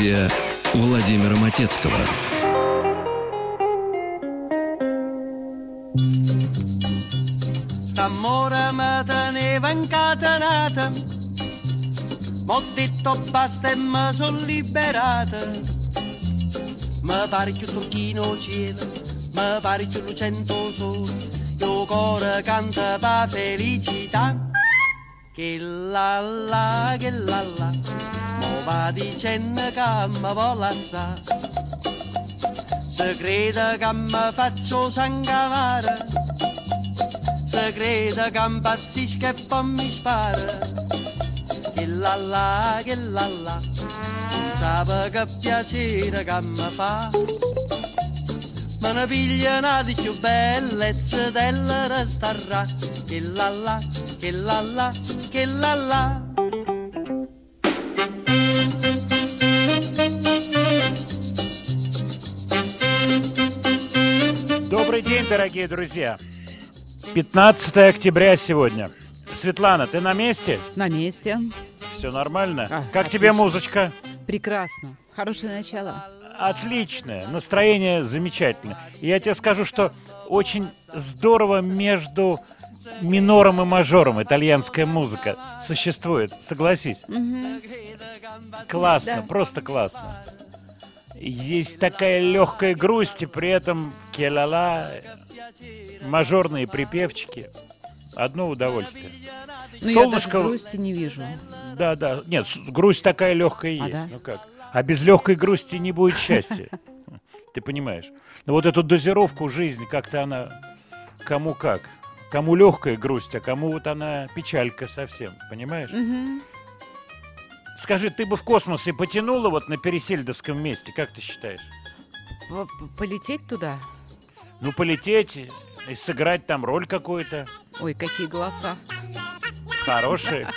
Студия Владимира Матецкого. St'amore mi teneva incatenata M'ho detto basta e mi sono liberata Mi pare più turchino cielo Mi pare più lucento sole Io cuore canta per felicità Che la la, che la la Mo va dicendo che mi vuole assai Se crede che mi faccio sangamare Se crede che impazzisco e poi mi spara. Che la la, che la la Sape che piacere che mi fa. Me ne piglia una di più bellezza della restarà Che la la, che la la, che la la дорогие друзья. 15 октября сегодня. Светлана, ты на месте? На месте. Все нормально? А, как тебе отлично. музычка? Прекрасно. Хорошее начало. Отличное, настроение замечательное. И я тебе скажу, что очень здорово между минором и мажором итальянская музыка существует, согласись. Классно, Да. просто классно. Есть такая легкая грусть, и при этом келала, мажорные припевчики. Одно удовольствие. Ну, я Солнышко... даже грусти не вижу. Да, да. Нет, грусть такая легкая А, есть. да? Ну как? А без легкой грусти не будет счастья. Ты понимаешь? Но вот эту дозировку жизни, как-то она кому как. Кому легкая грусть, а кому вот она печалька совсем. Понимаешь? Скажи, ты бы в космосе потянула вот на Пересельдовском месте, как ты считаешь? Полететь туда? Ну, полететь и сыграть там роль какую-то Ой, какие голоса. хорошие.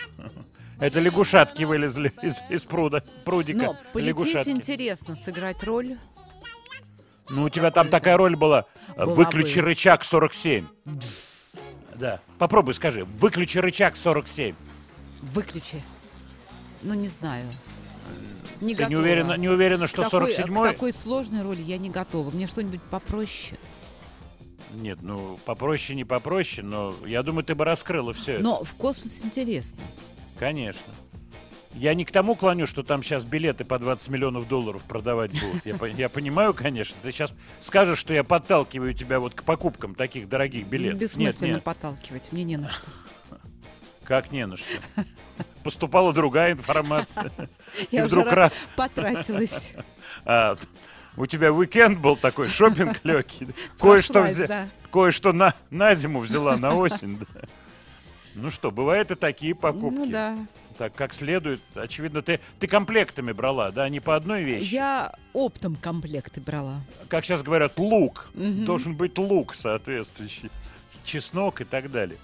Это лягушатки вылезли из, из пруда, прудика. Но полететь лягушатки. интересно, сыграть роль. Ну, у тебя там такая роль была. Была Выключи бы. рычаг 47. Да. Попробуй скажи. Выключи рычаг 47. Выключи. Ну, не знаю. Не Ты готова. не уверена, не уверена, что К такой, 47 к такой сложной роли я не готова. Мне что-нибудь попроще. Нет, ну, попроще, не попроще, но я думаю, ты бы раскрыла все это. Но в космос интересно. Конечно. Я не к тому клоню, что там сейчас билеты по 20 миллионов долларов продавать будут. Я, по- я понимаю, конечно. Ты сейчас скажешь, что я подталкиваю тебя вот к покупкам таких дорогих билетов. Нет, Бессмысленно нет. подталкивать. Мне не на что. Как не на что. Поступала другая информация. Я вдруг раз- ра- потратилась. А, у тебя уикенд был такой, шопинг легкий. Кое-что, взя- кое-что на, на зиму взяла, на осень. да. Ну что, бывают и такие покупки. Ну да. Так, как следует. Очевидно, ты, ты комплектами брала, да, не по одной вещи. Я оптом комплекты брала. Как сейчас говорят, лук. Мгм. Должен быть лук соответствующий. Чеснок и так далее.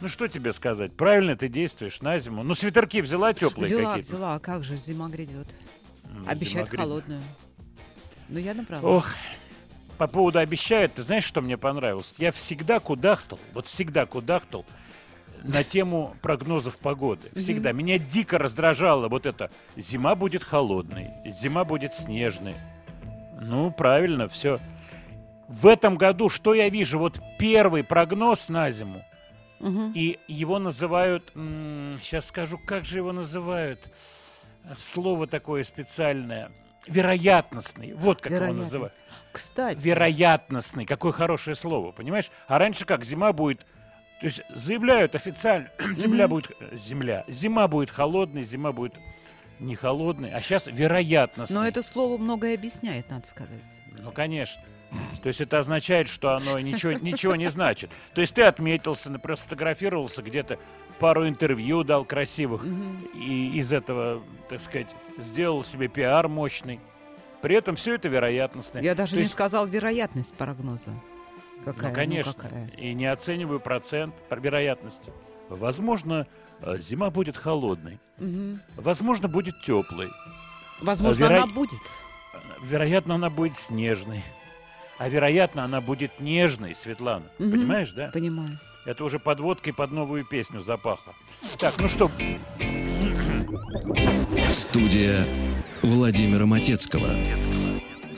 Ну что тебе сказать? Правильно ты действуешь на зиму. Ну, свитерки взяла теплые Взяла, какие-то? взяла. А как же, зима грядет. Зима Обещают грядет. холодную. Ну, я набрала. Ох, по поводу обещают, ты знаешь, что мне понравилось? Я всегда кудахтал, вот всегда кудахтал на тему прогнозов погоды. Всегда. Меня дико раздражало вот это. Зима будет холодной, зима будет снежной. Ну, правильно, все. В этом году что я вижу? Вот первый прогноз на зиму. Мгм. И его называют, сейчас скажу, как же его называют, слово такое специальное, вероятностный, вот как его называют. Кстати, Вероятностный, какое хорошее слово, понимаешь? А раньше как, зима будет, то есть заявляют официально, земля будет, земля, зима будет холодной, зима будет не холодной, а сейчас вероятностный. но это слово многое объясняет, надо сказать. Ну, конечно. То есть это означает, что оно ничего, ничего не значит. То есть ты отметился, например, сфотографировался где-то, пару интервью дал красивых, и из этого, так сказать, сделал себе пиар мощный. При этом все это вероятностное. Я даже То не есть, сказал вероятность прогноза. Какая? Ну, конечно. какая. И не оцениваю процент про вероятности. Возможно, э, зима будет холодной. Мгм. Возможно, будет теплой. Возможно, веро- она будет. Вероятно, она будет снежной. А вероятно, она будет нежной, Светлана. Мгм. Понимаешь, да? Понимаю. Это уже подводкой под новую песню запахло. Так, ну что, Студия Владимира Матецкого.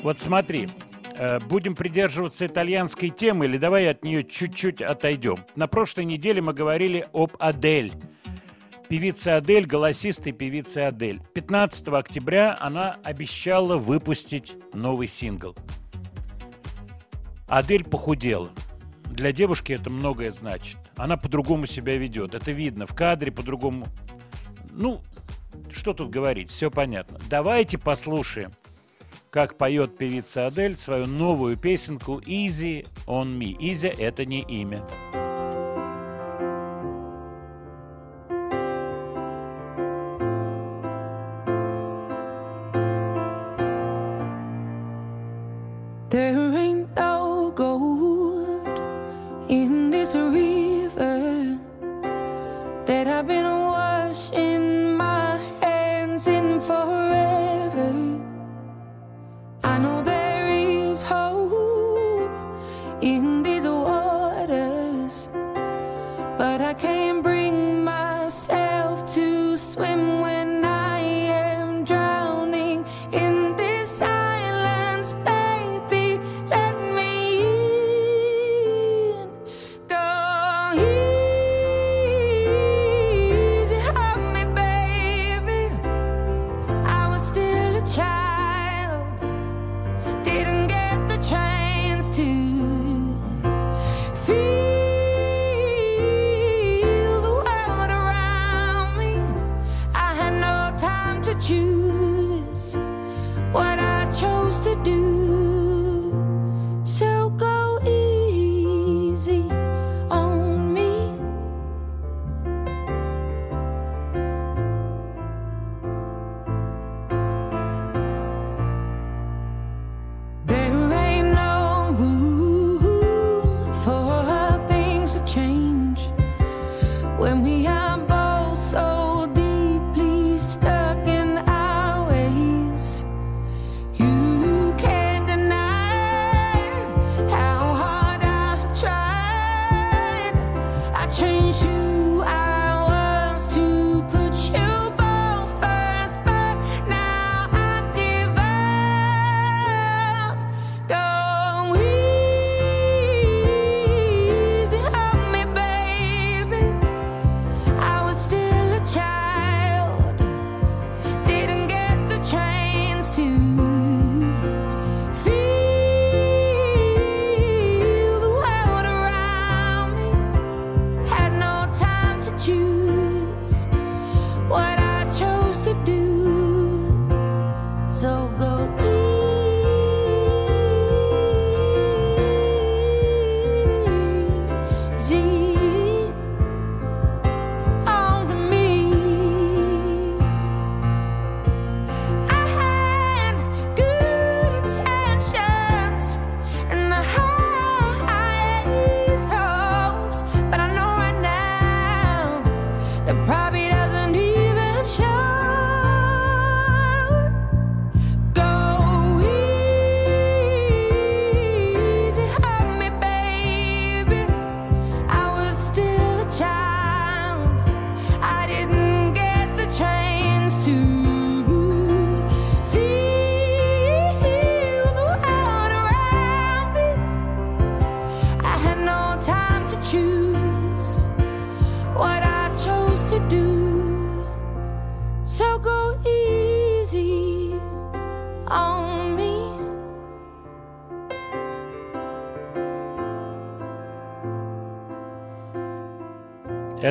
Вот смотри, э, будем придерживаться итальянской темы или давай от нее чуть-чуть отойдем. На прошлой неделе мы говорили об Адель. Певица Адель, голосистой певицы Адель. 15 октября она обещала выпустить новый сингл. Адель похудела. Для девушки это многое значит. Она по-другому себя ведет. Это видно в кадре по-другому. Ну, что тут говорить, все понятно. Давайте послушаем, как поет певица Адель свою новую песенку «Easy on me». «Easy» — это не имя.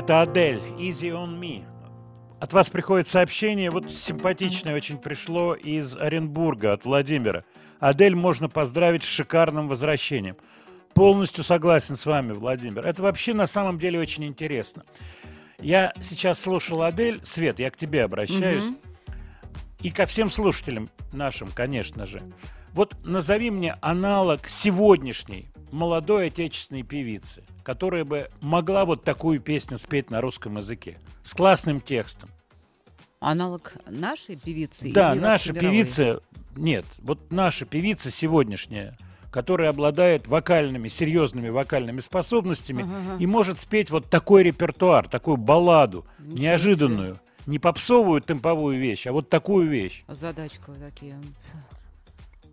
Это Адель, Easy on Me. От вас приходит сообщение, вот симпатичное очень пришло из Оренбурга, от Владимира. Адель можно поздравить с шикарным возвращением. Полностью согласен с вами, Владимир. Это вообще на самом деле очень интересно. Я сейчас слушал Адель. Свет, я к тебе обращаюсь. И ко всем слушателям нашим, конечно же. Вот назови мне аналог сегодняшней молодой отечественной певицы, которая бы могла вот такую песню спеть на русском языке с классным текстом. Аналог нашей певицы? Да, наша мировой? певица, нет, вот наша певица сегодняшняя, которая обладает вокальными, серьезными вокальными способностями Ага, и может спеть вот такой репертуар, такую балладу, Ничего неожиданную, не попсовую темповую вещь, а вот такую вещь. Задачка вот такие.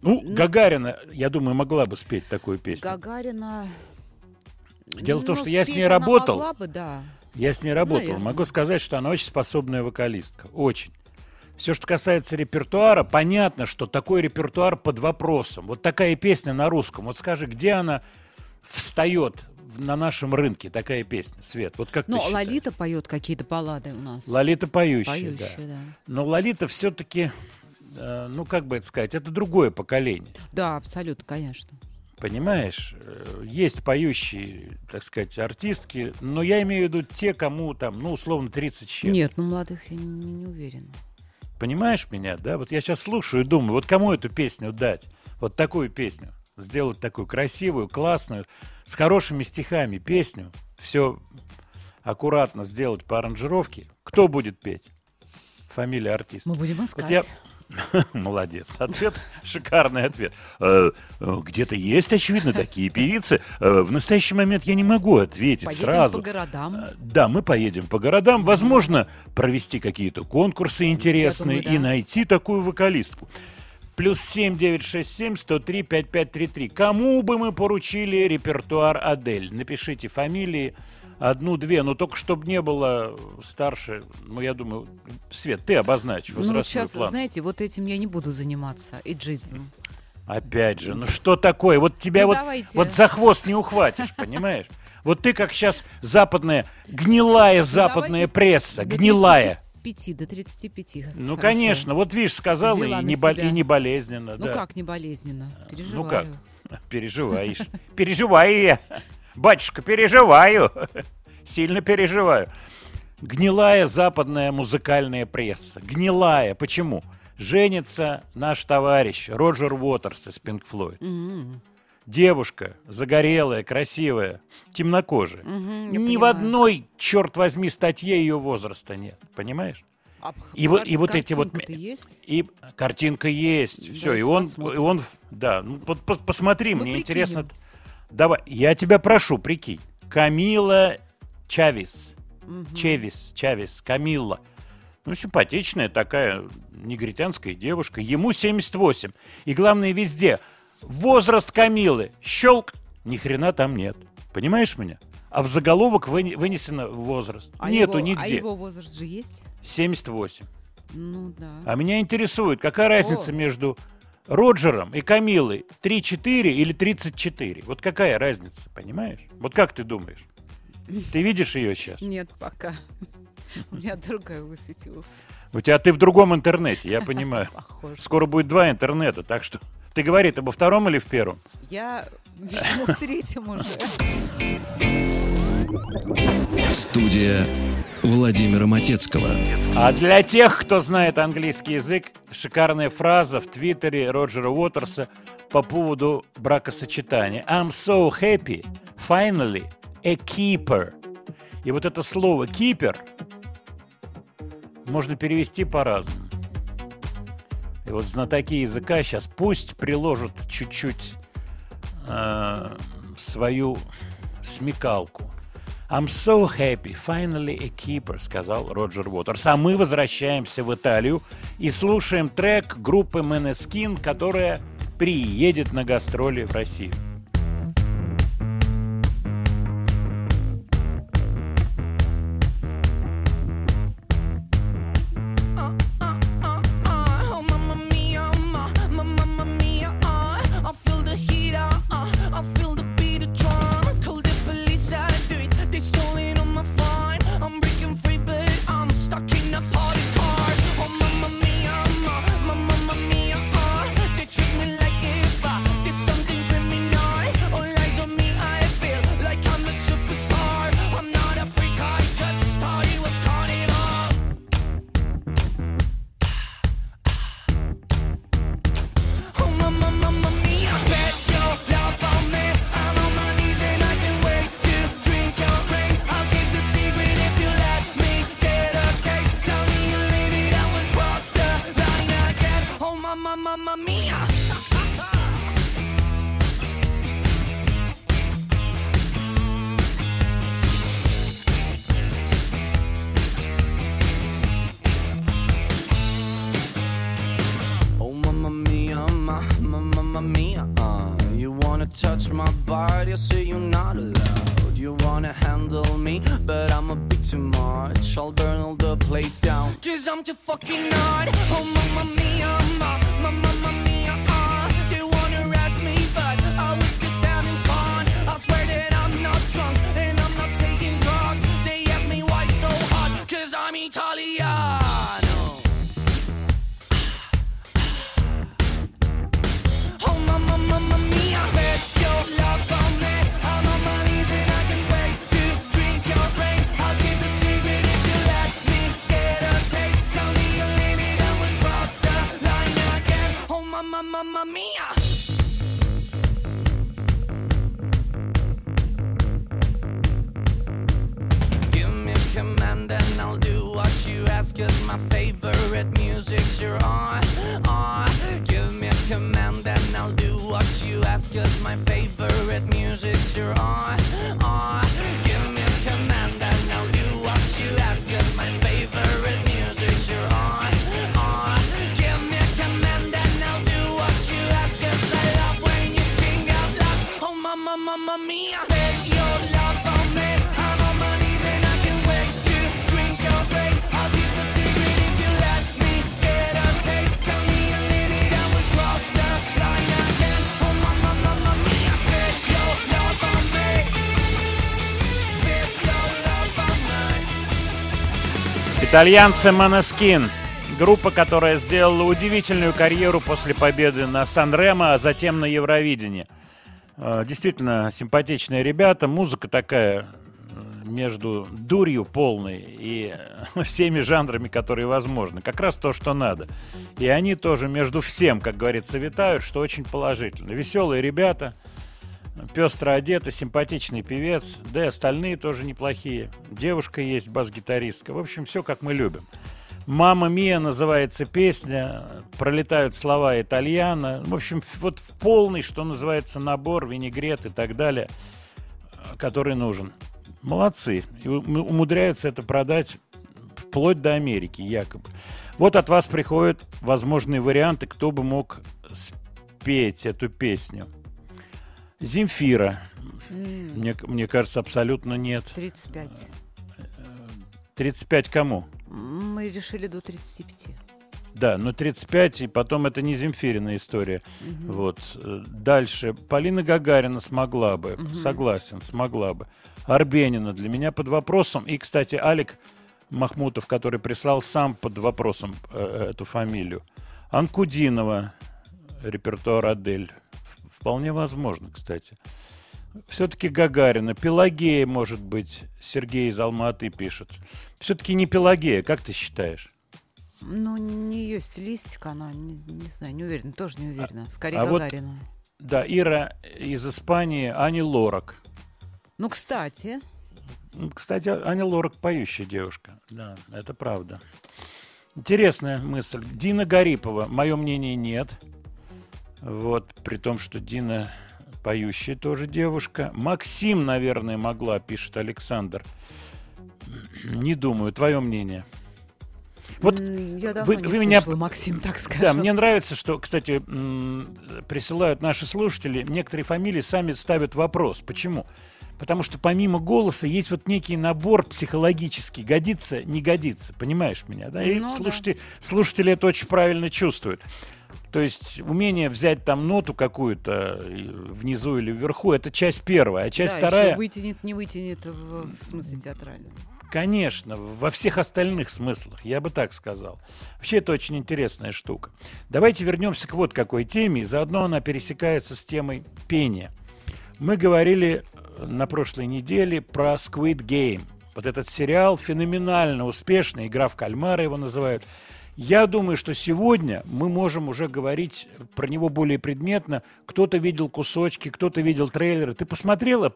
Ну, Ну. Гагарина, я думаю, могла бы спеть такую песню. Гагарина... Дело в том, ну, что я с ней работал. могла бы, да. Я с ней работал. Наверное. Могу сказать, что она очень способная вокалистка. Очень. Все, что касается репертуара, понятно, что такой репертуар под вопросом. Вот такая песня на русском. Вот скажи, где она встает на нашем рынке, такая песня, Свет? Вот как Ну, ты считаешь? Лолита поет какие-то баллады у нас. Лолита поющая, Поющая, да. да. Но Лолита все-таки, ну, как бы это сказать, это другое поколение. Да, абсолютно, конечно. Понимаешь, Э, есть поющие, так сказать, артистки, но я имею в виду те, кому там, ну, условно, 30 с чем. Нет, ну молодых я не, не уверена. Понимаешь меня, да? Вот я сейчас слушаю и думаю, вот кому эту песню дать? Вот такую песню. Сделать такую красивую, классную, с хорошими стихами песню. Все аккуратно сделать по аранжировке. Кто будет петь? Фамилия артиста. Мы будем Вот искать. я... Молодец. Ответ, шикарный ответ. Э, э, Где-то есть, очевидно, такие певицы. Э, В настоящий момент я не могу ответить Поедем сразу. по городам. Да, мы поедем по городам. Возможно, провести какие-то конкурсы интересные думаю, и да. найти такую вокалистку. Плюс 7 967 103 5533. Кому бы мы поручили репертуар Адель? Напишите фамилии одну-две, но только чтобы не было старше. Ну, я думаю, Свет, ты обозначь Ну возрастной сейчас, план. знаете, вот этим я не буду заниматься. И джидзом. Опять же, ну что такое? Вот тебя Ну, вот, давайте. вот за хвост не ухватишь, понимаешь? Вот ты как сейчас западная, гнилая западная давайте пресса, гнилая. 35, до 35. Ну, Хорошо. конечно, вот видишь, сказала Взяла и не, бол- и не болезненно. Ну да. как не болезненно? Переживаю. Ну как? Переживаешь. Переживаю я. Батюшка, переживаю. Сильно переживаю. Гнилая западная музыкальная пресса. Гнилая. Почему? Женится наш товарищ Роджер Уотерс из Pink Floyd. М, Девушка, загорелая, красивая, темнокожая. я Ни в понимаю. одной, черт возьми, статье ее возраста нет. Понимаешь? А И вот- и вот эти вот есть? И картинка есть, все, и Давайте он, посмотрим. и он, да, ну, посмотри, Мы мне прикинем. интересно. Давай, я тебя прошу, прикинь, Камила Чавис, Мгм. Чевис, Чавис, Камилла, ну симпатичная такая негритянская девушка, ему 78, и главное везде возраст Камилы, щелк, ни хрена там нет, понимаешь меня? А в заголовок выне- вынесено возраст. А Нету его- нигде. А его возраст же есть? 78. Ну да. А меня интересует, какая разница О. между Роджером и Камилой? 3-4 или 34? Вот какая разница, понимаешь? Вот как ты думаешь? Ты видишь ее сейчас? Нет, пока. У меня другая высветилась. У тебя ты в другом интернете, я понимаю. Похоже. Скоро будет два интернета, так что ты говори, ты во втором или в первом? Я, в третьем уже. Студия Владимира Матецкого. А для тех, кто знает английский язык, шикарная фраза в твиттере Роджера Уотерса по поводу бракосочетания. I'm so happy, finally, a keeper. И вот это слово keeper можно перевести по-разному. И вот знатоки языка сейчас пусть приложат чуть-чуть э, свою смекалку. I'm so happy, finally a keeper, сказал Роджер Уотерс. А мы возвращаемся в Италию и слушаем трек группы Менескин, которая приедет на гастроли в Россию. Итальянцы Манаскин. Группа, которая сделала удивительную карьеру после победы на Сан-Ремо, а затем на Евровидении. Э, Действительно симпатичные ребята. Музыка такая э, между дурью полной и э, всеми жанрами, которые возможны. Как раз то, что надо. И они тоже между всем, как говорится, витают, что очень положительно. Веселые ребята, пестро одеты, симпатичный певец, да и остальные тоже неплохие. Девушка есть, бас-гитаристка. В общем, все как мы любим. «Мама Мия» называется песня, пролетают слова итальяна. В общем, вот в полный, что называется, набор, винегрет и так далее, который нужен. Молодцы. И умудряются это продать вплоть до Америки, якобы. Вот от вас приходят возможные варианты, кто бы мог спеть эту песню. Земфира. Мне, мне кажется, абсолютно нет. 35. 35 кому? Мы решили до 35. Да, но 35, и потом это не Земфирина история. Вот. Э, Дальше. Полина Гагарина смогла бы. Согласен, смогла бы. Арбенина для меня под вопросом. И, кстати, Алик Махмутов, который прислал сам под вопросом э, эту фамилию. Анкудинова, репертуар Адель. Вполне возможно, кстати. Все-таки Гагарина. Пелагея, может быть, Сергей из Алматы пишет. Все-таки не Пелагея, как ты считаешь? Ну, не ее стилистика, она, не, не знаю, не уверена, тоже не уверена. Скорее а вот- Гагарина. Да, Ира из Испании, Ани Лорак. Ну, кстати, Кстати, Аня Лорак поющая девушка. Да, это правда. Интересная мысль. Дина Гарипова. Мое мнение нет. Вот, при том, что Дина поющая тоже девушка. Максим, наверное, могла, пишет Александр. Не думаю. Твое мнение. Вот я давно вы- не вы меня- Максим, так скажем. Да, мне нравится, что, кстати, присылают наши слушатели, некоторые фамилии сами ставят вопрос. Почему? Потому что помимо голоса есть вот некий набор психологический. Годится, не годится. Понимаешь меня? Да? И Ну да. слушатели, слушатели это очень правильно чувствуют. То есть умение взять там ноту какую-то и внизу или вверху, это часть первая, а часть Да, вторая... еще вытянет, не вытянет в, в смысле театральном. Конечно, во всех остальных смыслах, я бы так сказал. Вообще это очень интересная штука. Давайте вернемся к вот какой теме, и заодно она пересекается с темой пения. Мы говорили э, на прошлой неделе про Squid Game. Вот этот сериал феноменально успешный, игра в кальмара его называют. Я думаю, что сегодня мы можем уже говорить про него более предметно. Кто-то видел кусочки, кто-то видел трейлеры. Ты посмотрела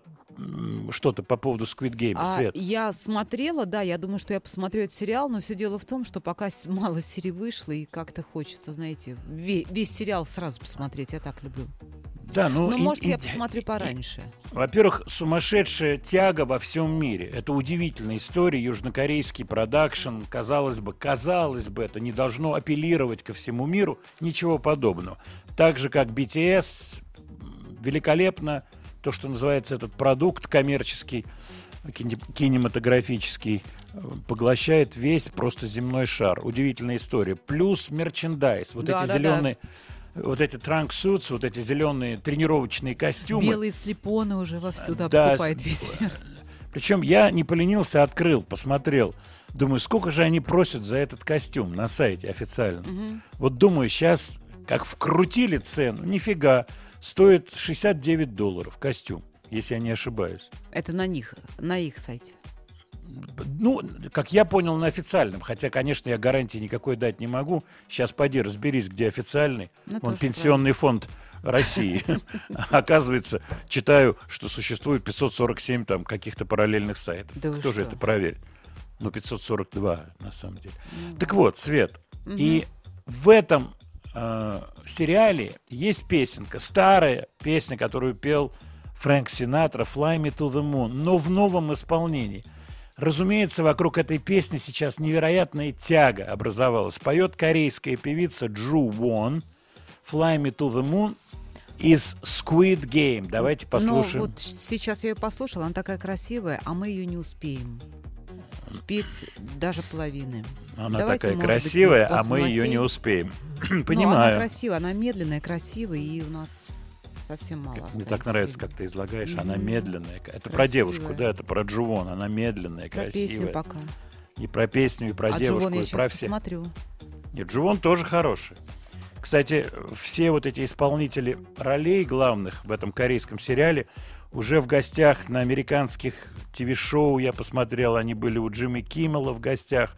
что-то по поводу Squid Game, А Свет? я смотрела, да, я думаю, что я посмотрю этот сериал, но все дело в том, что пока мало серий вышло, и как-то хочется, знаете, ве- весь сериал сразу посмотреть, я так люблю. Да, ну, Ну, и- может, я и- посмотрю пораньше. Во-первых, сумасшедшая тяга во всем мире. Это удивительная история, южнокорейский продакшн. Казалось бы, казалось бы, это не должно апеллировать ко всему миру. Ничего подобного. Так же, как BTS, великолепно то, что называется этот продукт коммерческий, кине- кинематографический, э, поглощает весь просто земной шар. Удивительная история. Плюс мерчендайз. Вот Да, эти да, да. Вот эти транк вот эти зеленые тренировочные костюмы. Белые слепоны уже вовсю да, Да, покупает весь мир. Причем я не поленился, открыл, посмотрел. Думаю, сколько же они просят за этот костюм на сайте официально. Вот думаю, сейчас как вкрутили цену, нифига, стоит 69 долларов костюм, если я не ошибаюсь. Это на них, на их сайте. Ну, как я понял, на официальном. Хотя, конечно, я гарантии никакой дать не могу. Сейчас пойди разберись, где официальный. Ну, Он пенсионный фонд России. Оказывается, читаю, что существует 547 там каких-то параллельных сайтов. Да Кто же это проверит? Ну, 542, на самом деле. Ну Так вот, Свет. И в этом э, сериале есть песенка, старая песня, которую пел Фрэнк Синатра «Fly me to the moon», но в новом исполнении. Разумеется, вокруг этой песни сейчас невероятная тяга образовалась. Поет корейская певица Джу Вон «Fly me to the moon» из Squid Game. Давайте послушаем. Ну, вот сейчас я ее послушала, она такая красивая, а мы ее не успеем спеть даже половины. Она Давайте, такая может быть, красивая, а мы ее не успеем. Ну, она Понимаю. красивая, она медленная, красивая, и у нас совсем мало Мне так нравится, как ты излагаешь. Она медленная. Это про девушку, да, это про Джувон. Она медленная, красивая. песню пока. И про песню, и про а девушку, Дживон и про все. посмотрю. Нет, Джувон тоже хороший. Кстати, все вот эти исполнители ролей главных в этом корейском сериале уже в гостях на американских ТВ-шоу я посмотрел, они были у Джимми Киммела в гостях.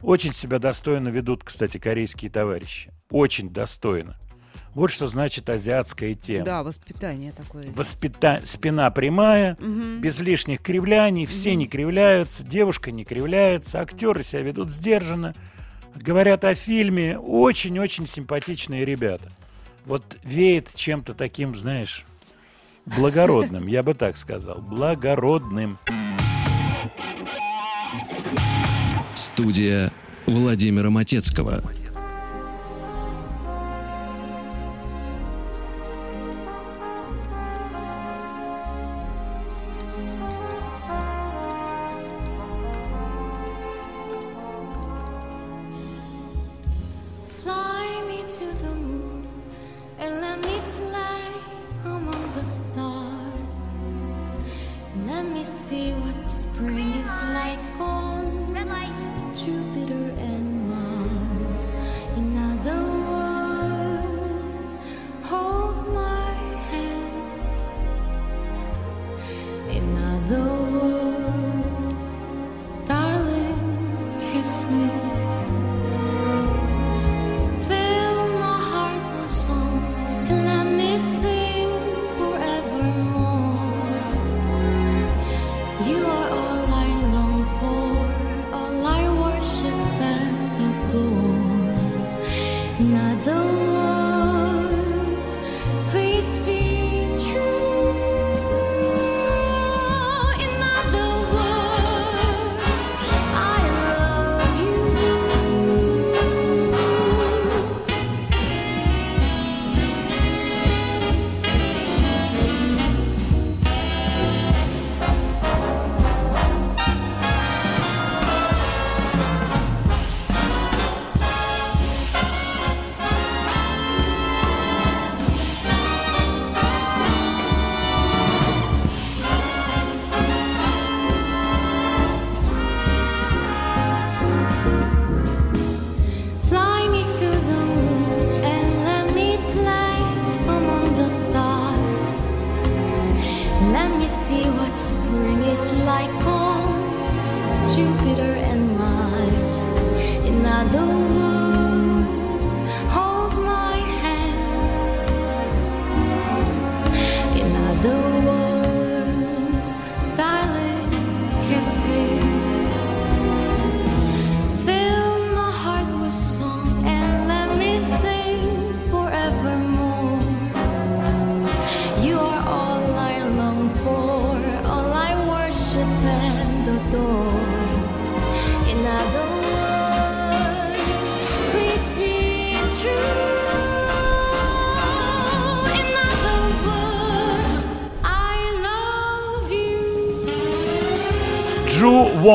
Очень себя достойно ведут, кстати, корейские товарищи. Очень достойно. Вот что значит азиатская тема. Да, воспитание такое. Воспита... Спина прямая, Мгм. без лишних кривляний, все Мгм. не кривляются, девушка не кривляется, актеры себя ведут сдержанно, говорят о фильме, очень-очень симпатичные ребята. Вот веет чем-то таким, знаешь, благородным, я бы так сказал, благородным. Студия Владимира Матецкого.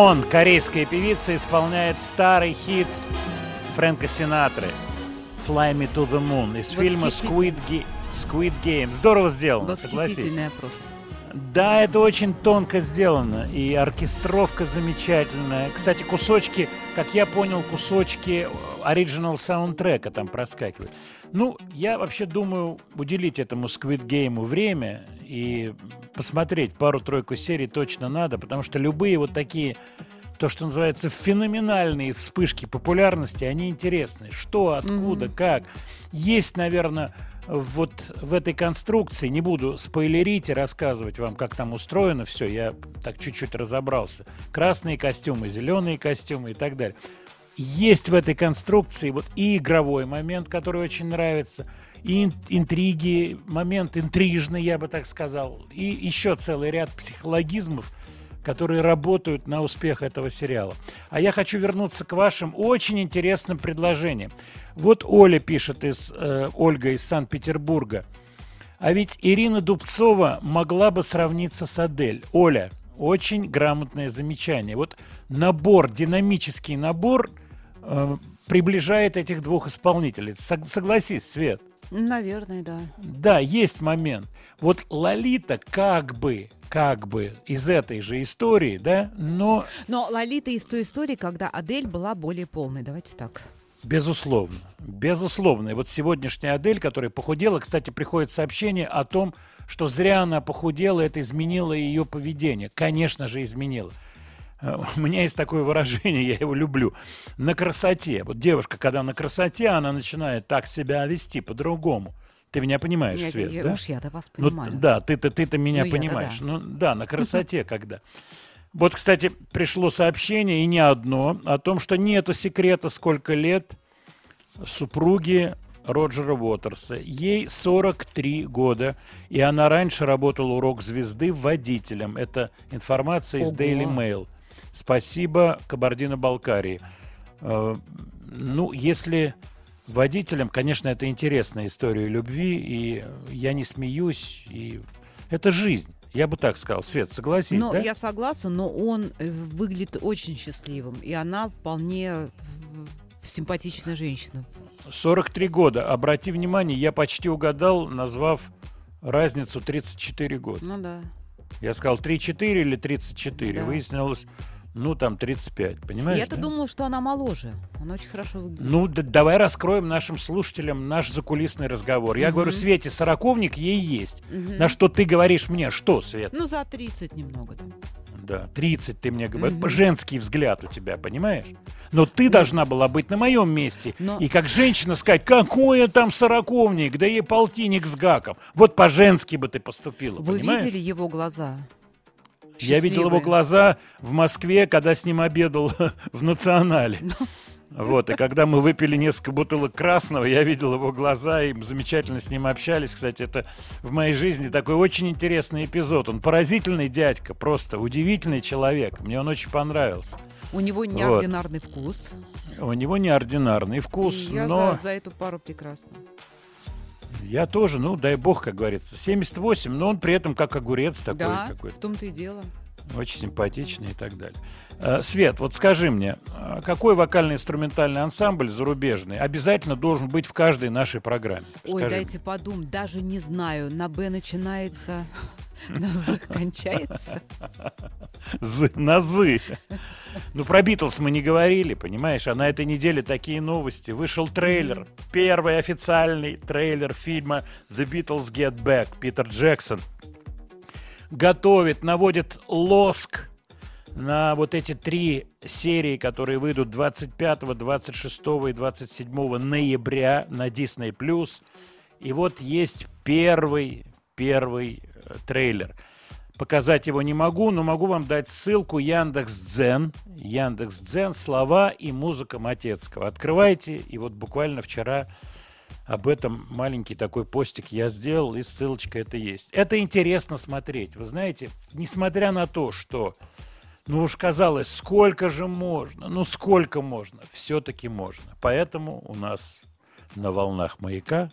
Вон, корейская певица, исполняет старый хит Фрэнка Синатры «Fly Me to the Moon» из фильма Squid, Ga- Squid Game. Здорово сделано, согласись. Просто. Да, это очень тонко сделано, и оркестровка замечательная. Кстати, кусочки, как я понял, кусочки оригинал саундтрека там проскакивают. Ну, я вообще думаю уделить этому Squid Game время и посмотреть пару-тройку серий точно надо, потому что любые вот такие, то, что называется, феноменальные вспышки популярности, они интересны. Что, откуда, как. Есть, наверное, вот в этой конструкции, не буду спойлерить и рассказывать вам, как там устроено все, я так чуть-чуть разобрался. Красные костюмы, зеленые костюмы и так далее. Есть в этой конструкции вот и игровой момент, который очень нравится, и ин- интриги, момент интрижный, я бы так сказал, и еще целый ряд психологизмов, которые работают на успех этого сериала. А я хочу вернуться к вашим очень интересным предложениям. Вот Оля пишет из э, Ольга из Санкт-Петербурга. А ведь Ирина Дубцова могла бы сравниться с Адель. Оля, очень грамотное замечание. Вот набор, динамический набор э, приближает этих двух исполнителей. Сог- согласись, Свет. Наверное, да. Да, есть момент. Вот Лолита как бы, как бы из этой же истории, да, но Но Лолита из той истории, когда Адель была более полной. Давайте так. Безусловно, безусловно. И вот сегодняшняя Адель, которая похудела, кстати, приходит сообщение о том, что зря она похудела, это изменило ее поведение. Конечно же, изменило. Э, У меня есть такое выражение, я его люблю. На красоте. Вот девушка, когда на красоте, она начинает так себя вести по-другому. Ты меня понимаешь, Нет, Свет, я- да? уж я-то вас Ну, понимаю. да, ты-то ты-то меня Ну, понимаешь. да. Ну да, на красоте когда. Вот, кстати, пришло сообщение, и не одно, о том, что нету секрета, сколько лет супруги Роджера Уотерса. Ей 43 года, и она раньше работала у рок-звезды водителем. Это информация из Ого. Daily Mail. Спасибо Кабардино-Балкарии. Э, Ну, если водителем, конечно, это интересная история любви, и я не смеюсь, и это жизнь. Я бы так сказал. Свет, согласись, Но да? я согласна, но он э, выглядит очень счастливым, и она вполне э, симпатичная женщина. 43 года. Обрати внимание, я почти угадал, назвав разницу 34 года. Ну да. Я сказал 3-4 или 34. Да. Выяснилось, ну, там 35. Понимаешь? Я-то да? думала, что она моложе. Она очень хорошо выглядит. Ну, д- давай раскроем нашим слушателям наш закулисный разговор. Я Мгм. говорю, Свете, сороковник ей есть. Мгм. На что ты говоришь мне? Что, Свет? Ну, за 30 немного там. Да, 30 ты мне говоришь. Мгм. Женский взгляд у тебя, понимаешь? Но ты должна была быть на моем месте. Но- И как женщина сказать, какой там сороковник, да ей полтинник с гаком. Вот по-женски бы ты поступила, Вы понимаешь? видели его глаза? Я видел его Счастливые. глаза в Москве, когда с ним обедал в Национале. Ну. Вот, и когда мы выпили несколько бутылок красного, я видел его глаза, и замечательно с ним общались. Кстати, это в моей жизни такой очень интересный эпизод. Он поразительный дядька, просто удивительный человек. Мне он очень понравился. У него неординарный вкус. У него неординарный вкус, И я но за, за эту пару прекрасна. Я тоже, ну, дай бог, как говорится, 78, но он при этом как огурец такой да, какой-то. в том-то и дело. Очень симпатичный и так далее. Э, Свет, вот скажи мне, э, какой вокально-инструментальный ансамбль зарубежный обязательно должен быть в каждой нашей программе? Ой, Скажи дайте подумать, даже не знаю. На Б начинается, на З кончается. З- на «зы». Ну, про Битлз мы не говорили, понимаешь? А на этой неделе такие новости. Вышел трейлер, первый официальный трейлер фильма «The Beatles Get Back». Питер Джексон готовит, наводит лоск на вот эти три серии, которые выйдут 25, 26 и 27 ноября на Disney+. И вот есть первый, первый трейлер. Показать его не могу, но могу вам дать ссылку Яндекс.Дзен. Яндекс.Дзен, слова и музыка Матецкого. Открывайте, и вот буквально вчера об этом маленький такой постик я сделал, и ссылочка это есть. Это интересно смотреть. Вы знаете, несмотря на то, что, ну уж казалось, сколько же можно, ну сколько можно, все-таки можно. Поэтому у нас на волнах маяка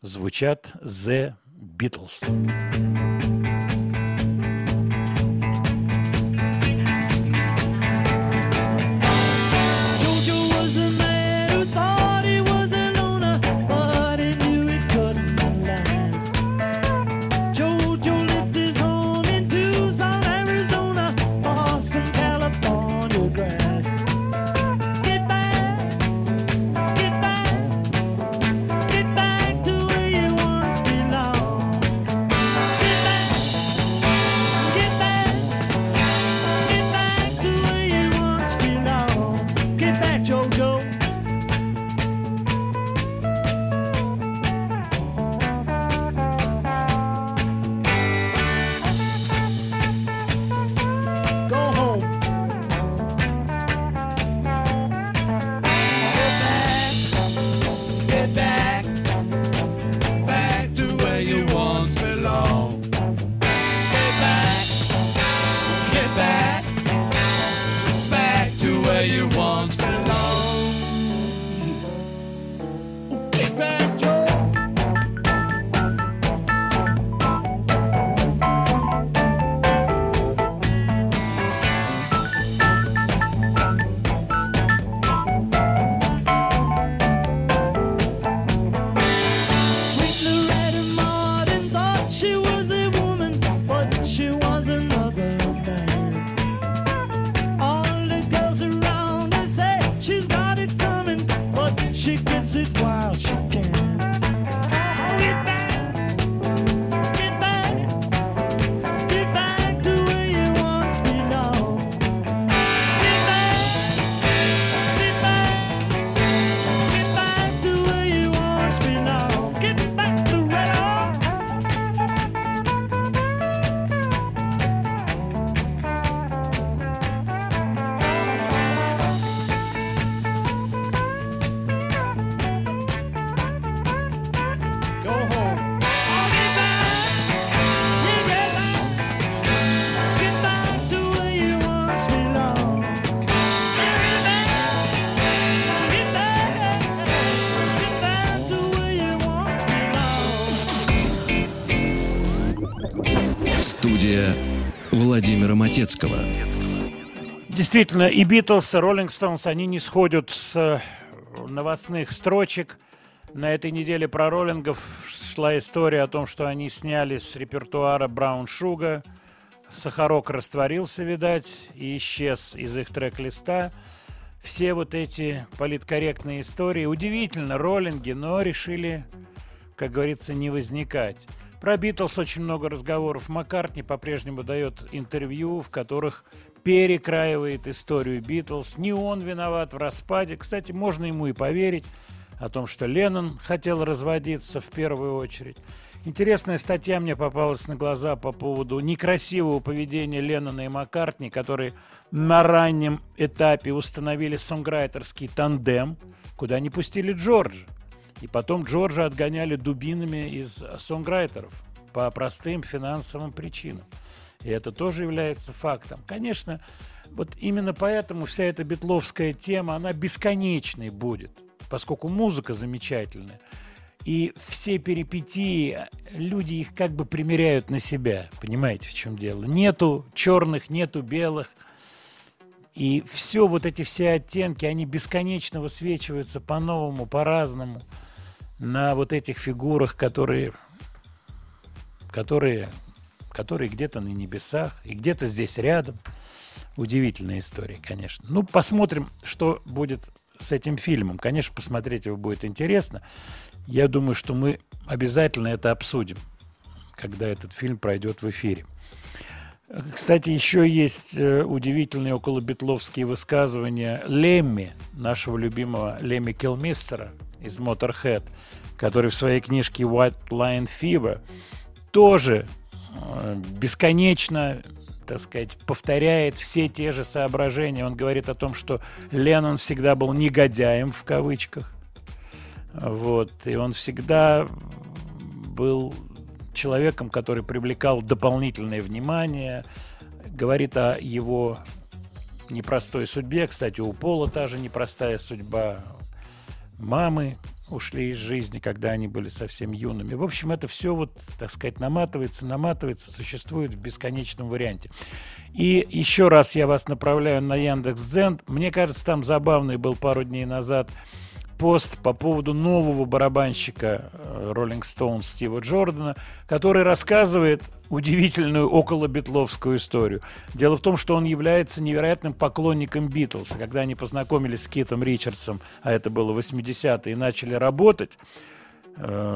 звучат The Beatles. you want. Действительно, и Битлз, и Роллинг Стоунс, они не сходят с э, новостных строчек. На этой неделе про роллингов шла история о том, что они сняли с репертуара Браун Шуга. Сахарок растворился, видать, и исчез из их трек-листа. Все вот эти политкорректные истории. Удивительно, роллинги, но решили, как говорится, не возникать. Про Битлз очень много разговоров. Маккартни по-прежнему дает интервью, в которых перекраивает историю Битлз. Не он виноват в распаде. Кстати, можно ему и поверить о том, что Леннон хотел разводиться в первую очередь. Интересная статья мне попалась на глаза по поводу некрасивого поведения Леннона и Маккартни, которые на раннем этапе установили сонграйтерский тандем, куда не пустили Джорджа. И потом Джорджа отгоняли дубинами из сонграйтеров по простым финансовым причинам. И это тоже является фактом. Конечно, вот именно поэтому вся эта битловская тема, она бесконечной будет, поскольку музыка замечательная. И все перипетии, люди их как бы примеряют на себя. Понимаете, в чем дело? Нету черных, нету белых. И все, вот эти все оттенки, они бесконечно высвечиваются по-новому, по-разному на вот этих фигурах, которые, которые, которые где-то на небесах и где-то здесь рядом. Удивительная история, конечно. Ну, посмотрим, что будет с этим фильмом. Конечно, посмотреть его будет интересно. Я думаю, что мы обязательно это обсудим, когда этот фильм пройдет в эфире. Кстати, еще есть э, удивительные околобитловские высказывания Лемми, нашего любимого Лемми Килмистера из Motorhead, который в своей книжке White Line Fever тоже бесконечно так сказать, повторяет все те же соображения. Он говорит о том, что Леннон всегда был негодяем в кавычках. Вот. И он всегда был человеком, который привлекал дополнительное внимание, говорит о его непростой судьбе. Кстати, у Пола та же непростая судьба. Мамы ушли из жизни, когда они были совсем юными. В общем, это все вот, так сказать, наматывается, наматывается, существует в бесконечном варианте. И еще раз я вас направляю на Яндекс.Дзен. Мне кажется, там забавный был пару дней назад пост по поводу нового барабанщика э, Rolling Stones Стива Джордана, который рассказывает удивительную околобитловскую историю. Дело в том, что он является невероятным поклонником Битлз. Когда они познакомились с Китом Ричардсом, а это было 80-е, и начали работать, э,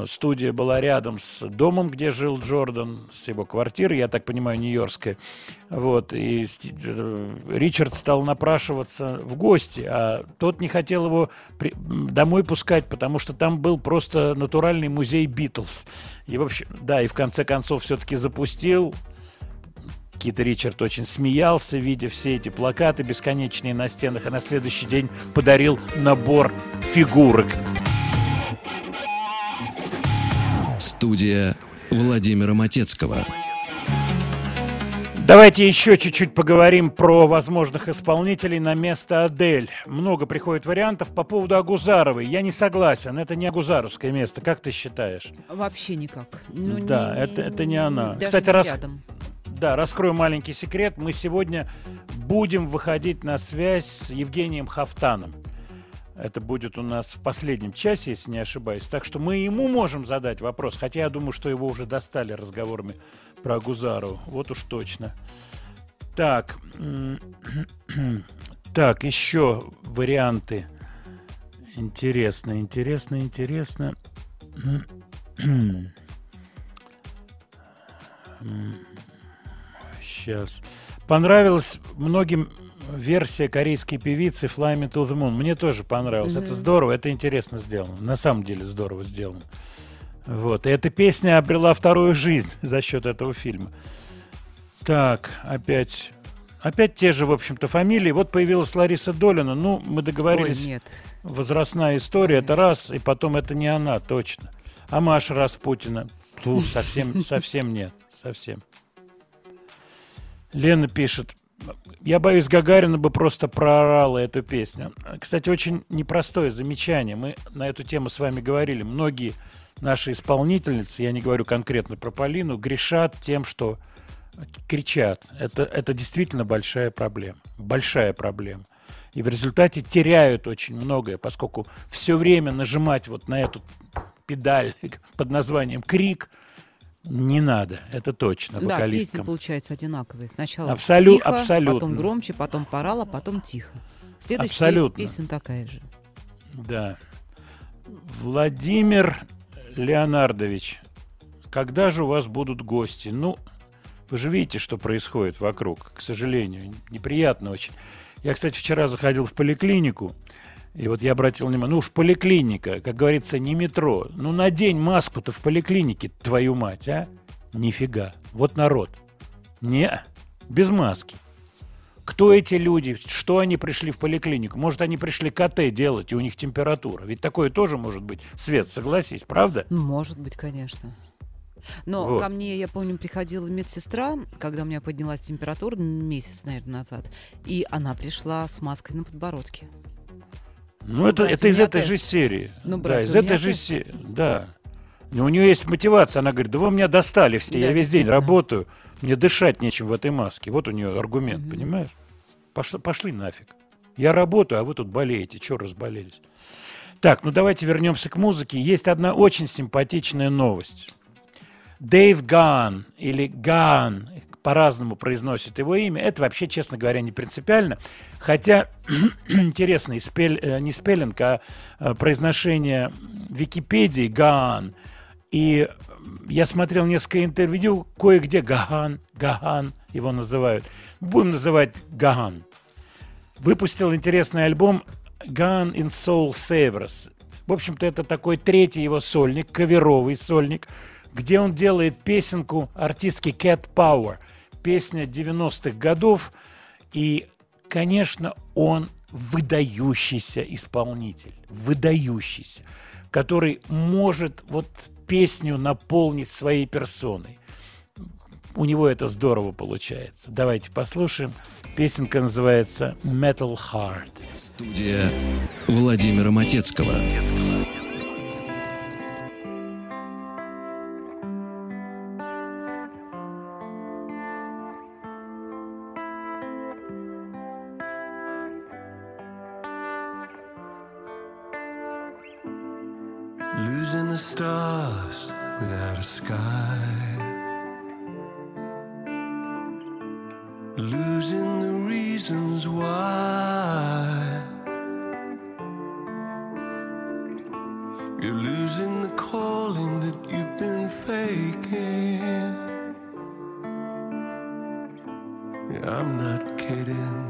студия была рядом с домом, где жил Джордан, с его квартирой, я так понимаю, нью-йоркской. Вот, и э, Ричард стал напрашиваться в гости, а тот не хотел его домой пускать, потому что там был просто натуральный музей Битлз. И, в общем, да, и в конце концов все-таки запустил. Кит Ричард очень смеялся, видя все эти плакаты бесконечные на стенах, и на следующий день подарил набор фигурок. Студия Владимира Матецкого. Давайте еще чуть-чуть поговорим про возможных исполнителей на место Адель. Много приходит вариантов по поводу Агузаровой. Я не согласен, это не Агузаровское место. Как ты считаешь? Вообще никак. Ну, Да, это- это не она. даже Кстати, не раз- рядом. Да, раскрою маленький секрет. Мы сегодня будем выходить на связь с Евгением Хафтаном. Это будет у нас в последнем часе, если не ошибаюсь. Так что мы ему можем задать вопрос. Хотя я думаю, что его уже достали разговорами про Гузару. Вот уж точно. Так. Так, еще варианты. Интересно, интересно, интересно. Сейчас. Понравилась многим версия корейской певицы Fly Me to the Moon. Мне тоже понравилось. Это здорово, это интересно сделано. На самом деле здорово сделано. Вот. И эта песня обрела вторую жизнь за счет этого фильма. Так, опять... Опять те же, в общем-то, фамилии. Вот появилась Лариса Долина. Ну, мы Ой, договорились. нет. Возрастная история, это раз, и потом это не она, точно. А Маша Распутина? Ту, совсем, совсем нет, совсем. Лена пишет, я боюсь, Гагарина бы просто проорала эту песню. Кстати, очень непростое замечание. Мы на эту тему с вами говорили. Многие наши исполнительницы, я не говорю конкретно про Полину, грешат тем, что кричат. Это, это действительно большая проблема. Большая проблема. И в результате теряют очень многое, поскольку все время нажимать вот на эту педаль под названием крик не надо. Это точно Да, вокалисткам. получаются одинаковые. Сначала Абсолю- тихо, абсолютно. потом громче, потом порала, потом тихо. Следующая Абсолютно. песня такая же. Да. Владимир Леонардович, когда же у вас будут гости? Ну, вы же видите, что происходит вокруг, к сожалению. Неприятно очень. Я, кстати, вчера заходил в поликлинику, и вот я обратил внимание, ну уж поликлиника, как говорится, не метро. Ну надень маску-то в поликлинике, твою мать, а? Нифига. Вот народ. Не, без маски. Кто эти люди? Что они пришли в поликлинику? Может, они пришли КТ делать, и у них температура? Ведь такое тоже может быть. Свет, согласись, правда? Может быть, конечно. Но Вот. ко мне, я помню, приходила медсестра, когда у меня поднялась температура месяц, наверное, назад, и она пришла с маской на подбородке. Ну, это, это из этой же тест. серии. Ну, да, брать, из у меня этой же тест. серии. Да. Но у нее есть мотивация. Она говорит, да вы меня достали все. Да, я весь день работаю. Мне дышать нечем в этой маске. Вот у нее аргумент, Мгм. понимаешь? Пошли, пошли нафиг. Я работаю, а вы тут болеете. Чего разболелись? Так, ну давайте вернемся к музыке. Есть одна очень симпатичная новость. Дэйв Ган или Ган, по-разному произносит его имя. Это вообще, честно говоря, не принципиально. Хотя интересно, спель- э, не спеллинг, а э, произношение Википедии Ган. И я смотрел несколько интервью, кое-где Гаган, Гаган его называют. Будем называть Гаган. Выпустил интересный альбом Gun in Soul Savers. В общем-то, это такой третий его сольник, каверовый сольник, где он делает песенку артистки Cat Power. Песня 90-х годов. И, конечно, он выдающийся исполнитель. Выдающийся. Который может вот песню наполнить своей персоной. У него это здорово получается. Давайте послушаем. Песенка называется Metal Heart. Студия Владимира Матецкого. Sky. Losing the reasons why. You're losing the calling that you've been faking. I'm not kidding.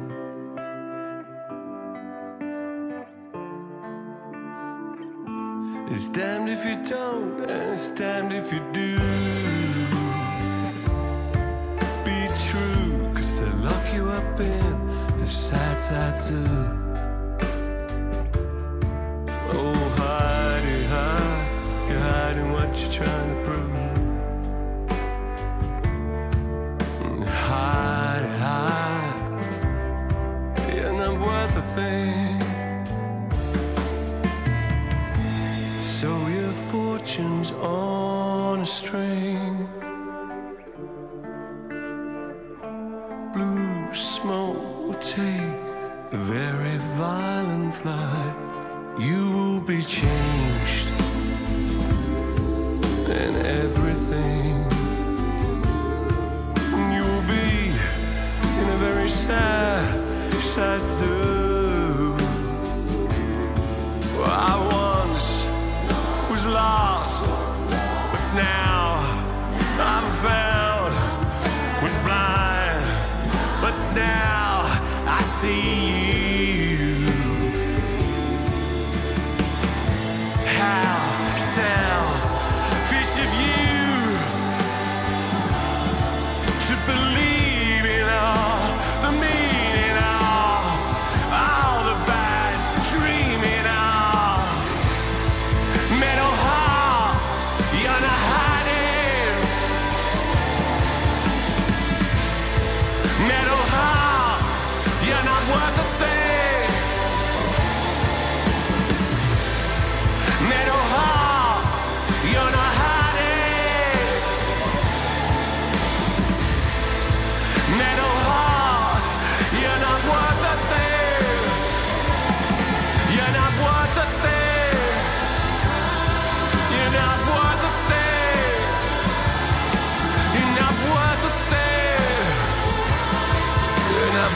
It's damned if you don't, and it's damned if you do. Be true, cause they lock you up in a sad, sad zoo. Oh, hidey,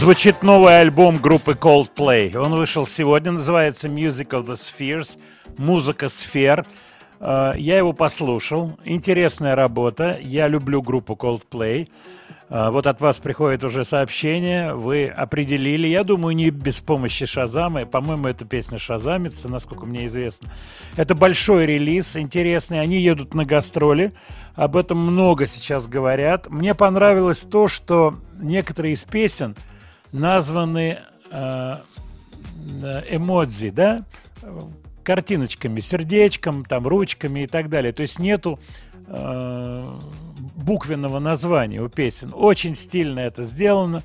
Звучит новый альбом группы Coldplay. Он вышел сегодня, называется Music of the Spheres, музыка сфер. Э, Я его послушал. Интересная работа. Я люблю группу Coldplay. Э, Вот от вас приходит уже сообщение. Вы определили. Я думаю, не без помощи Шазама. По-моему, эта песня шазамится, насколько мне известно. Это большой релиз, интересный. Они едут на гастроли. Об этом много сейчас говорят. Мне понравилось то, что некоторые из песен названы э, э, эмодзи, да, картиночками, сердечком, там, ручками и так далее. То есть нету э, буквенного названия у песен. Очень стильно это сделано.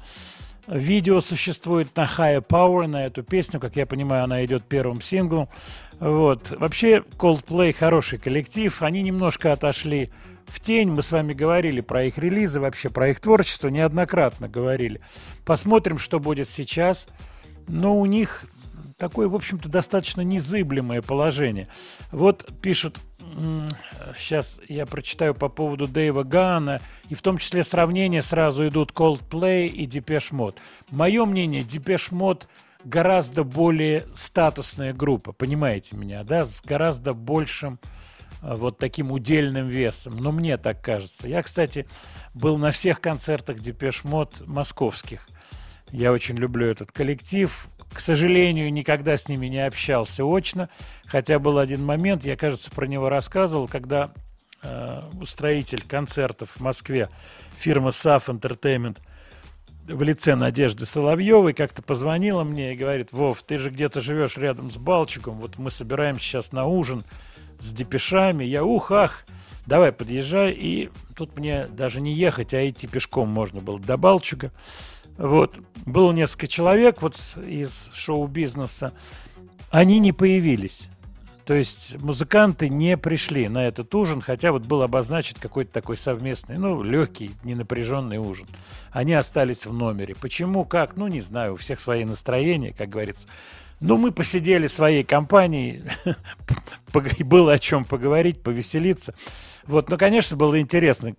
Видео существует на Higher Power на эту песню, как я понимаю, она идет первым синглом. Вот. Вообще, Coldplay хороший коллектив. Они немножко отошли в тень. Мы с вами говорили про их релизы, вообще про их творчество, неоднократно говорили. Посмотрим, что будет сейчас. Но у них такое, в общем-то, достаточно незыблемое положение. Вот пишут, сейчас я прочитаю по поводу Дэйва Гана, и в том числе сравнения сразу идут Coldplay и Depeche Mode. Мое мнение, Depeche Mode гораздо более статусная группа, понимаете меня, да, с гораздо большим э, вот таким удельным весом. Но мне так кажется. Я, кстати, был на всех концертах Depeche Mode московских. Я очень люблю этот коллектив. К сожалению, никогда с ними не общался очно. Хотя был один момент, я, кажется, про него рассказывал, когда э, устроитель концертов в Москве, фирма SAF Entertainment, в лице Надежды Соловьевой как-то позвонила мне и говорит, Вов, ты же где-то живешь рядом с Балчиком, вот мы собираемся сейчас на ужин с депешами. Я, ух, ах, давай подъезжай. И тут мне даже не ехать, а идти пешком можно было до Балчуга. Вот. Было несколько человек вот из шоу-бизнеса. Они не появились. То есть музыканты не пришли на этот ужин, хотя вот был обозначен какой-то такой совместный, ну, легкий, ненапряженный ужин. Они остались в номере. Почему, как, ну, не знаю, у всех свои настроения, как говорится. Ну, мы посидели своей компанией, было о чем поговорить, повеселиться. Вот, ну, конечно, было интересно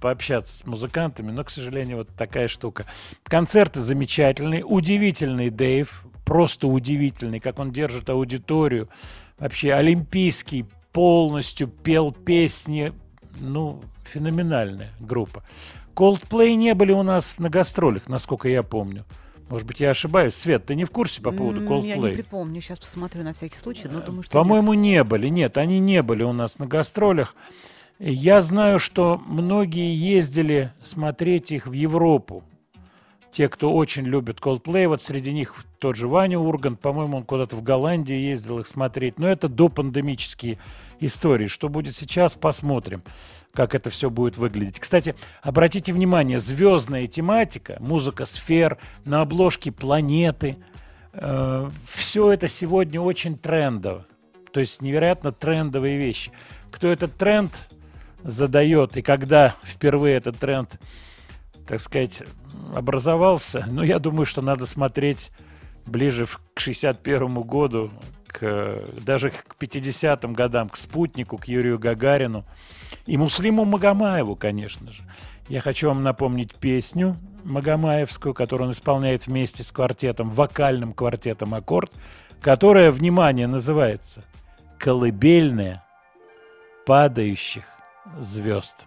пообщаться с музыкантами, но, к сожалению, вот такая штука. Концерты замечательные, удивительный Дэйв, просто удивительный, как он держит аудиторию. Вообще олимпийский, полностью пел песни, ну, феноменальная группа. Coldplay не были у нас на гастролях, насколько я помню. Может быть, я ошибаюсь. Свет, ты не в курсе по поводу М, Я не Coldplay? припомню, сейчас посмотрю на всякий случай, но думаю, что По-моему, не были. Нет, они не были у нас на гастролях. Я знаю, что многие ездили смотреть их в Европу. Те, кто очень любит Coldplay, вот среди них тот же Ваня Ургант, по-моему, он куда-то в Голландию ездил их смотреть. Но это до пандемические истории. Что будет сейчас, посмотрим, как это все будет выглядеть. Кстати, обратите внимание, звездная тематика, музыка сфер, на обложке планеты, все это сегодня очень трендово. То есть невероятно трендовые вещи. Кто этот тренд задает и когда впервые этот тренд, так сказать, образовался, ну, я думаю, что надо смотреть ближе к 61 году, к, даже к 50-м годам, к спутнику, к Юрию Гагарину и Муслиму Магомаеву, конечно же. Я хочу вам напомнить песню Магомаевскую, которую он исполняет вместе с квартетом, вокальным квартетом «Аккорд», которая, внимание, называется «Колыбельная падающих звезд».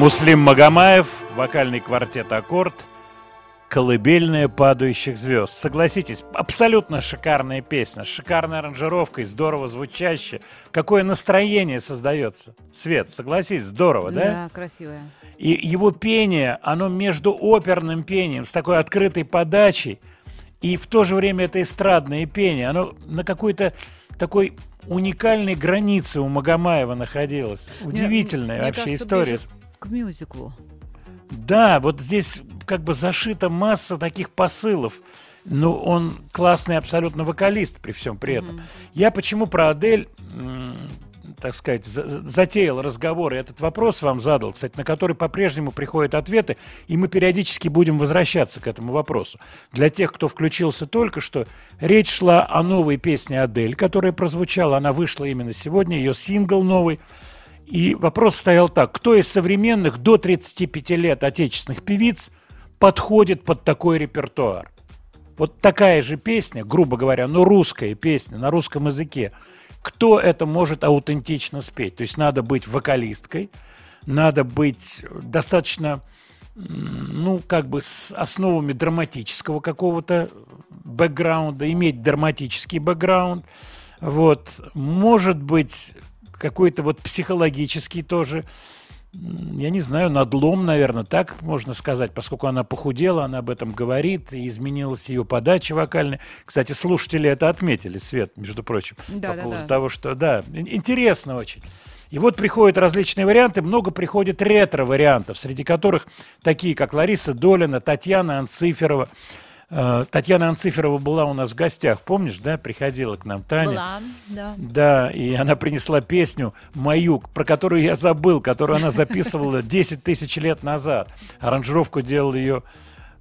Муслим Магомаев, вокальный квартет «Аккорд», «Колыбельная падающих звезд». Согласитесь, абсолютно шикарная песня, с шикарной аранжировкой, здорово звучащая. Какое настроение создается. Свет, согласись, здорово, да? Да, красивая. И его пение, оно между оперным пением, с такой открытой подачей, и в то же время это эстрадное пение, оно на какой-то такой уникальной границе у Магомаева находилось. Удивительная Мне вообще кажется, история. ближе К мюзиклу. Да, вот здесь как бы зашита масса таких посылов. Ну, он классный абсолютно вокалист при всем при этом. Я почему про Адель, так сказать, за- затеял разговор и этот вопрос вам задал, кстати, на который по-прежнему приходят ответы, и мы периодически будем возвращаться к этому вопросу. Для тех, кто включился только что, речь шла о новой песне Адель, которая прозвучала, она вышла именно сегодня, ее сингл новый. И вопрос стоял так, кто из современных до 35 лет отечественных певиц подходит под такой репертуар? Вот такая же песня, грубо говоря, но русская песня на русском языке. Кто это может аутентично спеть? То есть надо быть вокалисткой, надо быть достаточно, ну, как бы с основами драматического какого-то бэкграунда, иметь драматический бэкграунд. Вот. Может быть, какой-то вот психологический тоже, я не знаю, надлом, наверное, так можно сказать, поскольку она похудела, она об этом говорит, и изменилась ее подача вокальная. Кстати, слушатели это отметили, Свет, между прочим, Да, по да, поводу да. того, что, да, ин- интересно очень. И вот приходят различные варианты, много приходит ретро-вариантов, среди которых такие, как Лариса Долина, Татьяна Анциферова. Э, Татьяна Анциферова была у нас в гостях, помнишь, да, приходила к нам Таня. Была, да. Да, и она принесла песню мою, про которую я забыл, которую она записывала 10 тысяч лет назад. Аранжировку делал ее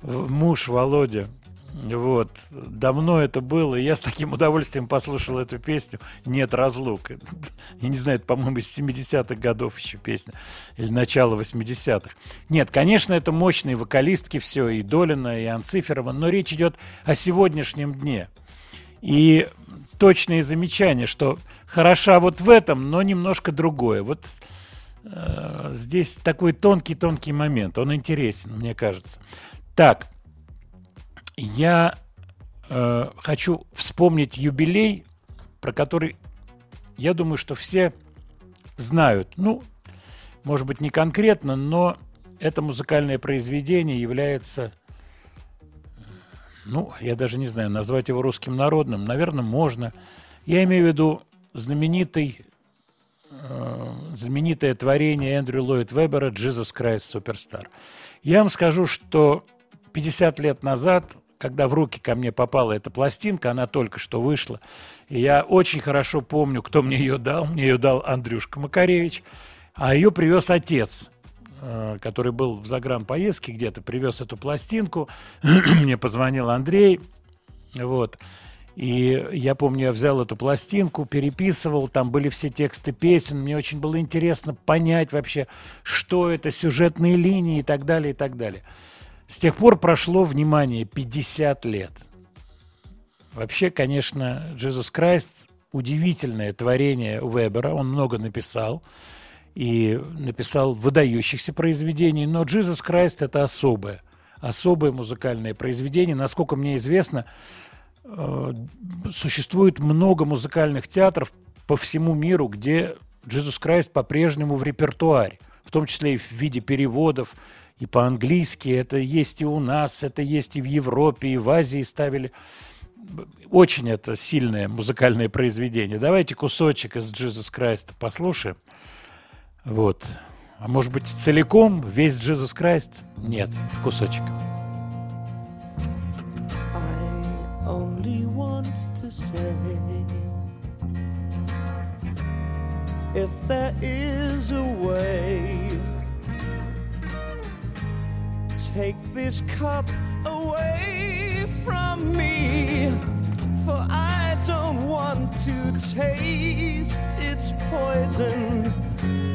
муж Володя. Вот. Давно это было, и я с таким удовольствием послушал эту песню «Нет разлук». Я не знаю, это, по-моему, из 70-х годов еще песня, или начало 80-х. Нет, конечно, это мощные вокалистки все, и Долина, и Анциферова, но речь идет о сегодняшнем дне. И точные замечания, что хороша вот в этом, но немножко другое. Вот э, здесь такой тонкий-тонкий момент, он интересен, мне кажется. Так, я э, хочу вспомнить юбилей, про который, я думаю, что все знают. Ну, может быть, не конкретно, но это музыкальное произведение является, ну, я даже не знаю, назвать его русским народным, наверное, можно. Я имею в виду знаменитый, э, знаменитое творение Эндрю Ллойд Вебера «Jesus Christ Superstar». Я вам скажу, что 50 лет назад, когда в руки ко мне попала эта пластинка, она только что вышла, и я очень хорошо помню, кто мне ее дал. Мне ее дал Андрюшка Макаревич, а ее привез отец, э, который был в загранпоездке где-то, привез эту пластинку. Мне позвонил Андрей, вот. И я помню, я взял эту пластинку, переписывал, там были все тексты песен. Мне очень было интересно понять вообще, что это, сюжетные линии и так далее, и так далее. С тех пор прошло, внимание, 50 лет. Вообще, конечно, Jesus Christ удивительное творение Вебера, он много написал и написал выдающихся произведений, но Jesus Christ это особое, особое музыкальное произведение. Насколько мне известно, э, существует много музыкальных театров по всему миру, где Jesus Christ по-прежнему в репертуаре, в том числе и в виде переводов, и по-английски. Это есть и у нас, это есть и в Европе, и в Азии ставили. Очень это сильное музыкальное произведение. Давайте кусочек из Jesus Christ послушаем. Вот. А может быть, целиком весь Jesus Christ? Нет, кусочек. Only want to say if there take this cup away from me, for I don't want to taste its poison,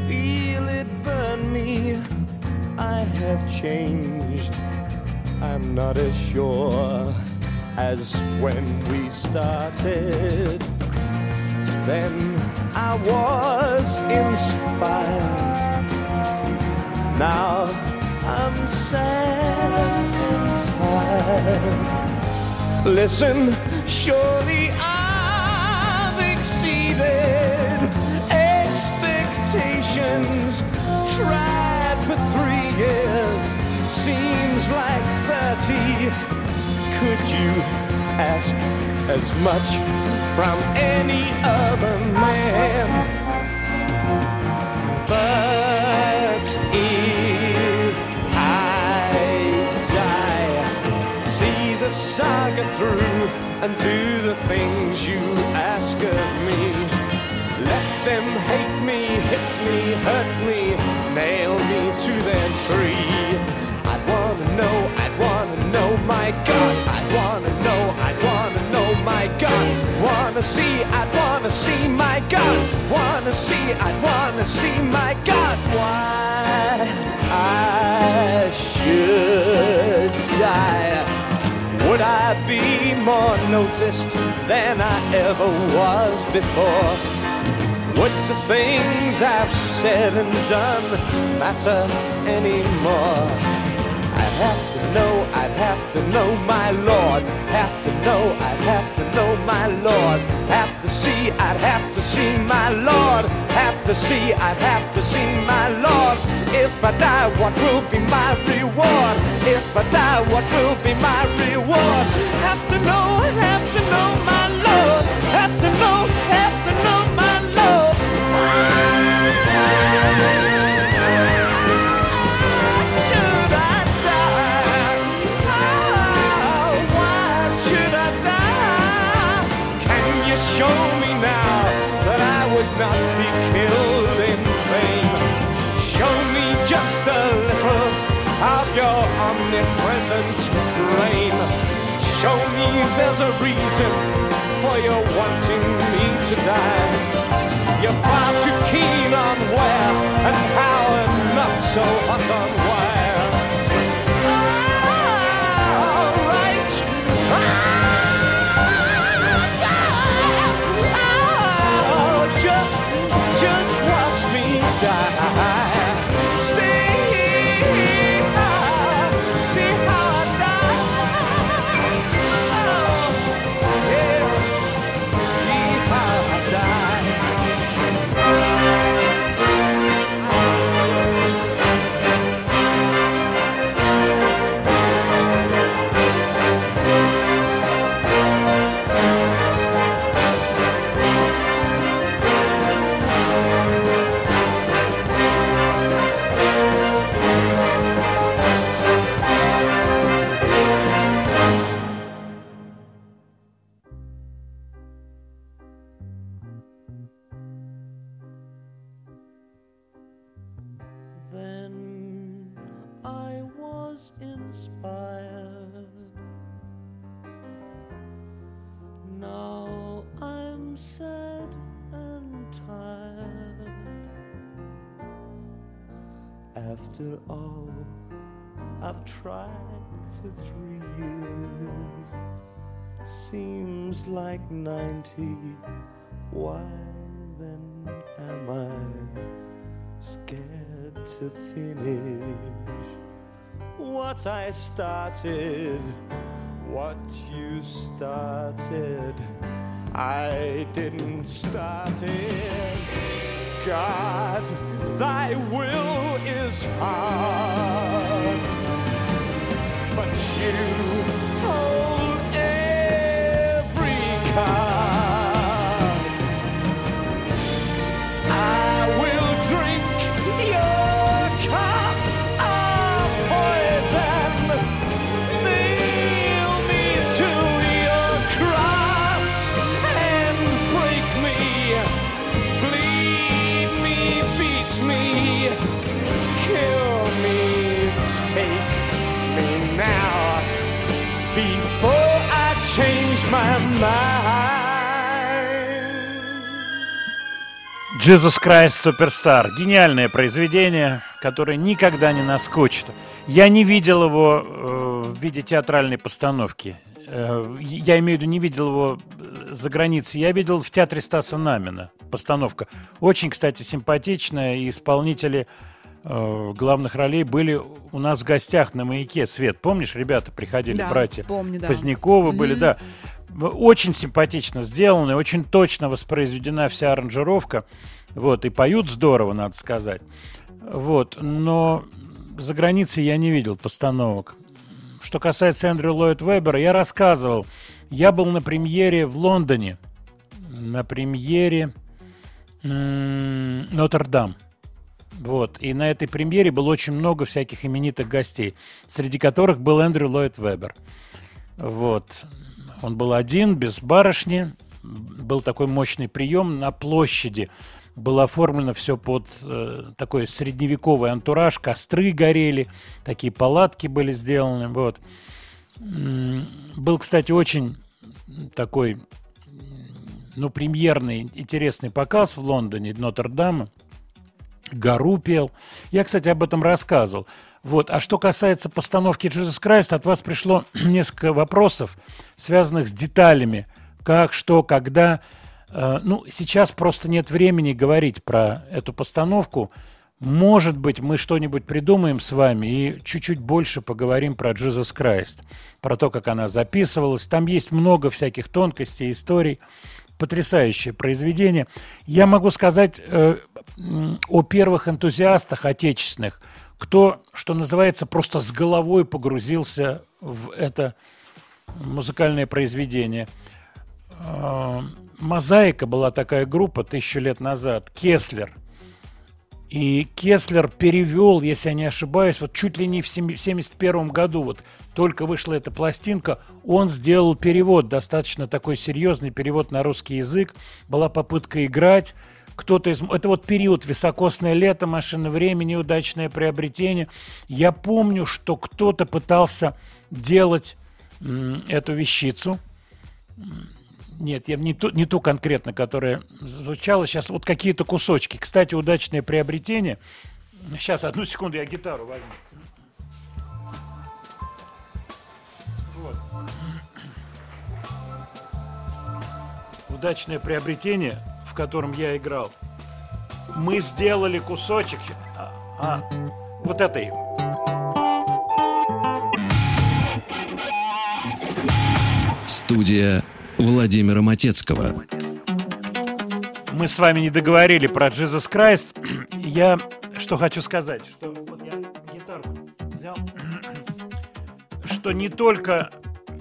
feel it burn me. I have changed. I'm not as sure as when we started. Then I was inspired. Now I'm sad and tired. Listen, surely I've exceeded expectations. Tried for three years, seems like 30. Could you ask as much from any other man? But see the saga through and do the things you ask of me. Let them hate me, hit me, hurt me, nail me to their tree. I'd wanna know, I'd wanna know, my God. I'd wanna know, I'd wanna know, my God. Wanna see, I'd wanna see, my God. Wanna see, I'd wanna see, my God. Why I should die. Would I be more noticed than I ever was before? Would the things I've said and done matter anymore? Have to know, I'd have to know my Lord. Have to know, I'd have to know my Lord. Have to see, I'd have to see my Lord. Have to see, I'd have to see my Lord. If I die, what will be my reward? If I die, what will be my reward? Have to know, have to know my Lord. Have to know, have to know my Lord. Me there's a reason for your wanting me to die. You're far too keen on where and how and not so hot on where. inspired. Now I'm sad and tired. After all I've tried for three years, seems like 90. Why then am I scared to finish? What I started? What you started, I didn't start it. God, thy will is hard, but you Jesus Christ Superstar. Гениальное произведение, которое никогда не наскучит. Я не видел его э, в виде театральной постановки. Э, я имею в виду, не видел его э, за границей. Я видел в театре Стаса Намина постановка. Очень, кстати, симпатичная. И исполнители э, главных ролей были у нас в гостях на «Маяке». Свет, помнишь, ребята приходили, Да, братья помню, да. Поздняковы были, Мгм. да. Очень симпатично сделано, и очень точно воспроизведена вся аранжировка. Вот, и поют здорово, надо сказать. Вот, но за границей я не видел постановок. Что касается Эндрю Ллойд Вебера, я рассказывал. Я был на премьере в Лондоне. На премьере Нотр-Дам. Вот. И на этой премьере было очень много всяких именитых гостей, среди которых был Эндрю Ллойд Вебер. Вот. Он был один, без барышни. Был такой мощный прием на площади. Было оформлено все под э, такой средневековый антураж. Костры горели, такие палатки были сделаны. Вот. Был, кстати, очень такой, ну, премьерный, интересный показ в Лондоне Нотр-Дама. Гору пел. Я, кстати, об этом рассказывал. Вот. А что касается постановки Jesus Christ, от вас пришло несколько вопросов, связанных с деталями. Как, что, когда. Э, Ну, сейчас просто нет времени говорить про эту постановку. Может быть, мы что-нибудь придумаем с вами и чуть-чуть больше поговорим про Jesus Christ, про то, как она записывалась. Там есть много всяких тонкостей, историй. Потрясающее произведение. Я могу сказать э, о первых энтузиастах отечественных, кто, что называется, просто с головой погрузился в это музыкальное произведение. Мозаика была такая группа тысячу лет назад, Кеслер. И Кеслер перевел, если я не ошибаюсь, вот чуть ли не в 1971 году, вот только вышла эта пластинка, он сделал перевод, достаточно такой серьезный перевод на русский язык. Была попытка играть. Кто-то из... Это вот период високосное лето, машина времени, удачное приобретение. Я помню, что кто-то пытался делать эту вещицу. Нет, я не ту, не ту конкретно, которая звучала. Сейчас вот какие-то кусочки. Кстати, удачное приобретение. Сейчас, одну секунду, я гитару возьму. Вот. Удачное приобретение, в котором я играл. Мы сделали кусочек а, а, вот этой. Студия Владимира Матецкого. Мы с вами не договорили про Jesus Christ. Я что хочу сказать, что вот я гитарку взял, что не только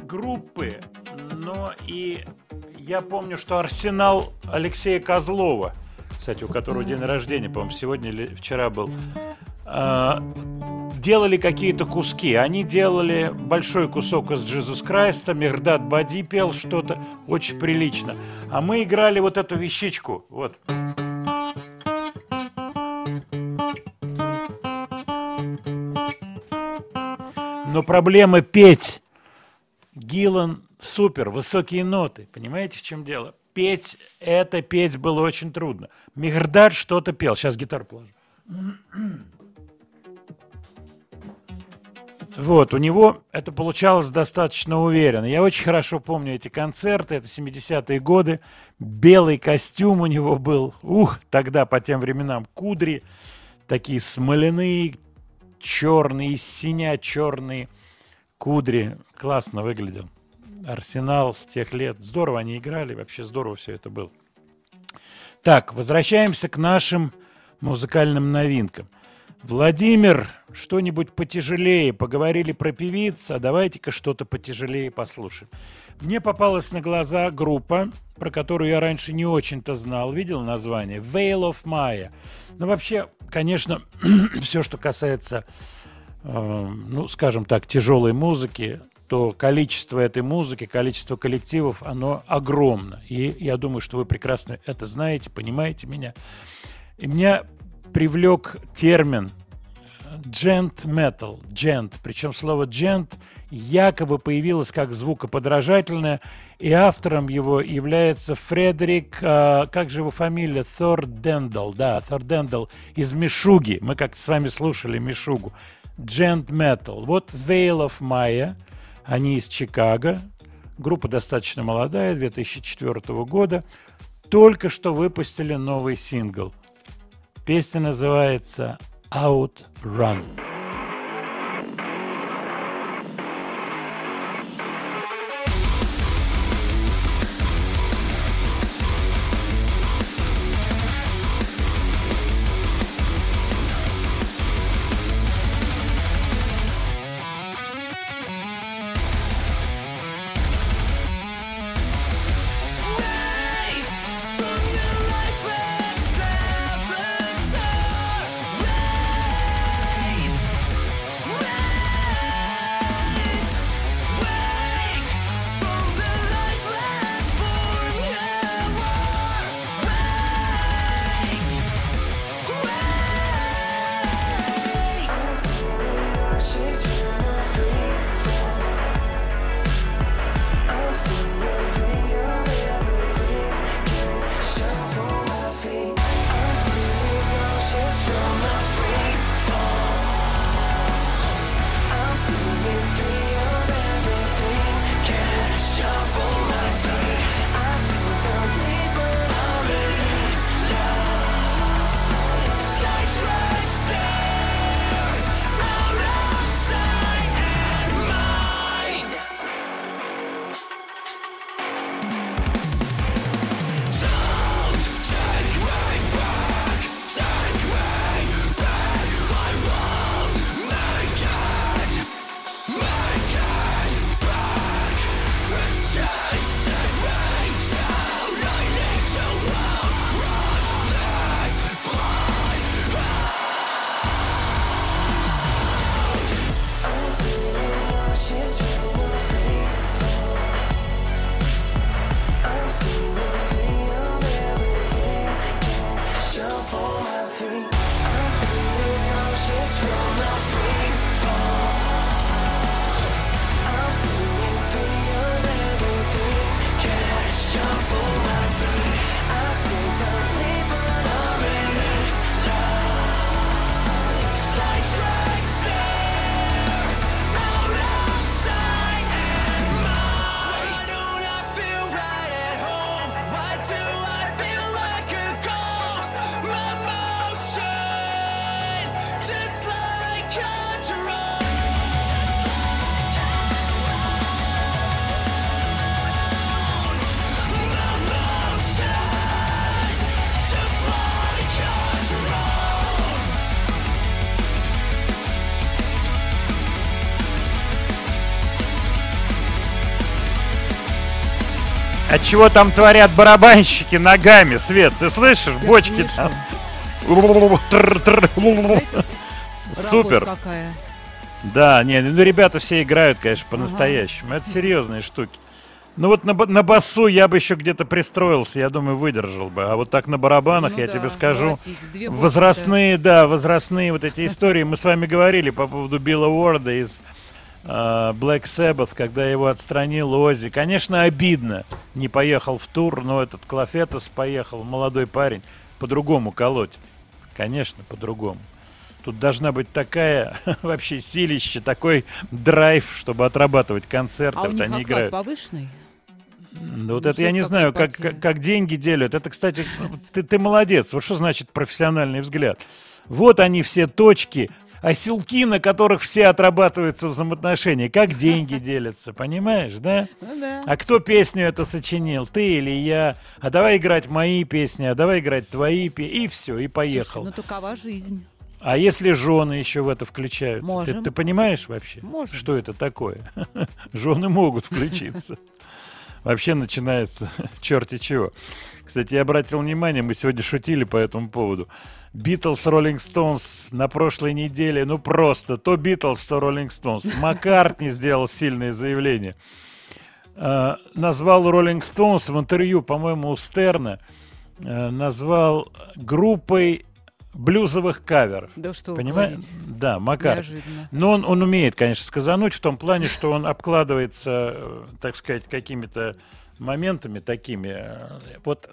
группы, но и я помню, что арсенал Алексея Козлова, кстати, у которого день рождения, по-моему, сегодня или вчера был, а, делали какие-то куски. Они делали большой кусок из Jesus Christ, Мирдат Бади пел что-то очень прилично. А мы играли вот эту вещичку. Вот. Но проблема петь. Гиллан супер, высокие ноты. Понимаете, в чем дело? Петь, это петь было очень трудно. Мирдат что-то пел. Сейчас гитару положу. Вот, у него это получалось достаточно уверенно. Я очень хорошо помню эти концерты, это 70-е годы. Белый костюм у него был. Ух, тогда по тем временам кудри такие смоляные, черные, синя черные кудри. Классно выглядел. Арсенал тех лет. Здорово они играли, вообще здорово все это было. Так, возвращаемся к нашим музыкальным новинкам. Владимир, что-нибудь потяжелее. Поговорили про певиц, а давайте-ка что-то потяжелее послушаем. Мне попалась на глаза группа, про которую я раньше не очень-то знал. Видел название? Veil of Maya. Ну, вообще, конечно, все, что касается, э, ну, скажем так, тяжелой музыки, то количество этой музыки, количество коллективов, оно огромно. И я думаю, что вы прекрасно это знаете, понимаете меня. И меня привлек термин gent metal, gent. Причем слово gent якобы появилось как звукоподражательное, и автором его является Фредерик, а, как же его фамилия, Дендал, да, Дендал из Мишуги. Мы как-то с вами слушали Мишугу. Gent metal. Вот Veil of Maya, они из Чикаго, группа достаточно молодая, 2004 года, только что выпустили новый сингл. Песня называется Outrun. Rise А чего там творят барабанщики ногами, Свет? Ты слышишь? Бочки там. Супер. Да, не, ну ребята все играют, конечно, по-настоящему. Это серьезные штуки. Ну вот на, на басу я бы еще где-то пристроился, я думаю, выдержал бы. А вот так на барабанах, Ну я да, тебе скажу, возрастные, да, возрастные вот эти истории. Мы с вами говорили по поводу Билла Уорда из Black Sabbath, когда его отстранил Ози. Конечно, обидно. Не поехал в тур, но этот Клафетос поехал, молодой парень, по-другому колотит. Конечно, по-другому. Тут должна быть такая вообще силище, такой драйв, чтобы отрабатывать концерты. А у вот них они играют. повышенный? Да вот Ну, это я не знаю, как, как деньги делят. Это, кстати, ты, ты молодец. Вот что значит профессиональный взгляд. Вот они все точки, оселки, на которых все отрабатываются взаимоотношения. Как деньги делятся, понимаешь, да? Ну да. А кто песню это сочинил? Ты или я? А давай играть мои песни, а давай играть твои песни. И все, и поехал. Слушайте, ну такова жизнь. А если жены еще в это включаются? Ты, Можем. ты понимаешь вообще, Можем. что это такое? Жены могут включиться. Вообще начинается черти чего. Кстати, я обратил внимание, мы сегодня шутили по этому поводу. Битлз, Роллинг Стоунс на прошлой неделе, ну просто, то Битлз, то Роллинг Стоунс. Маккартни сделал сильное заявление. Э, назвал Роллинг Стоунс в интервью, по-моему, у Стерна, э, назвал группой блюзовых каверов. Да что Понимаешь? Да, Макар. Неожиданно. Но он, он умеет, конечно, сказануть в том плане, что он обкладывается, э, так сказать, какими-то моментами такими. Вот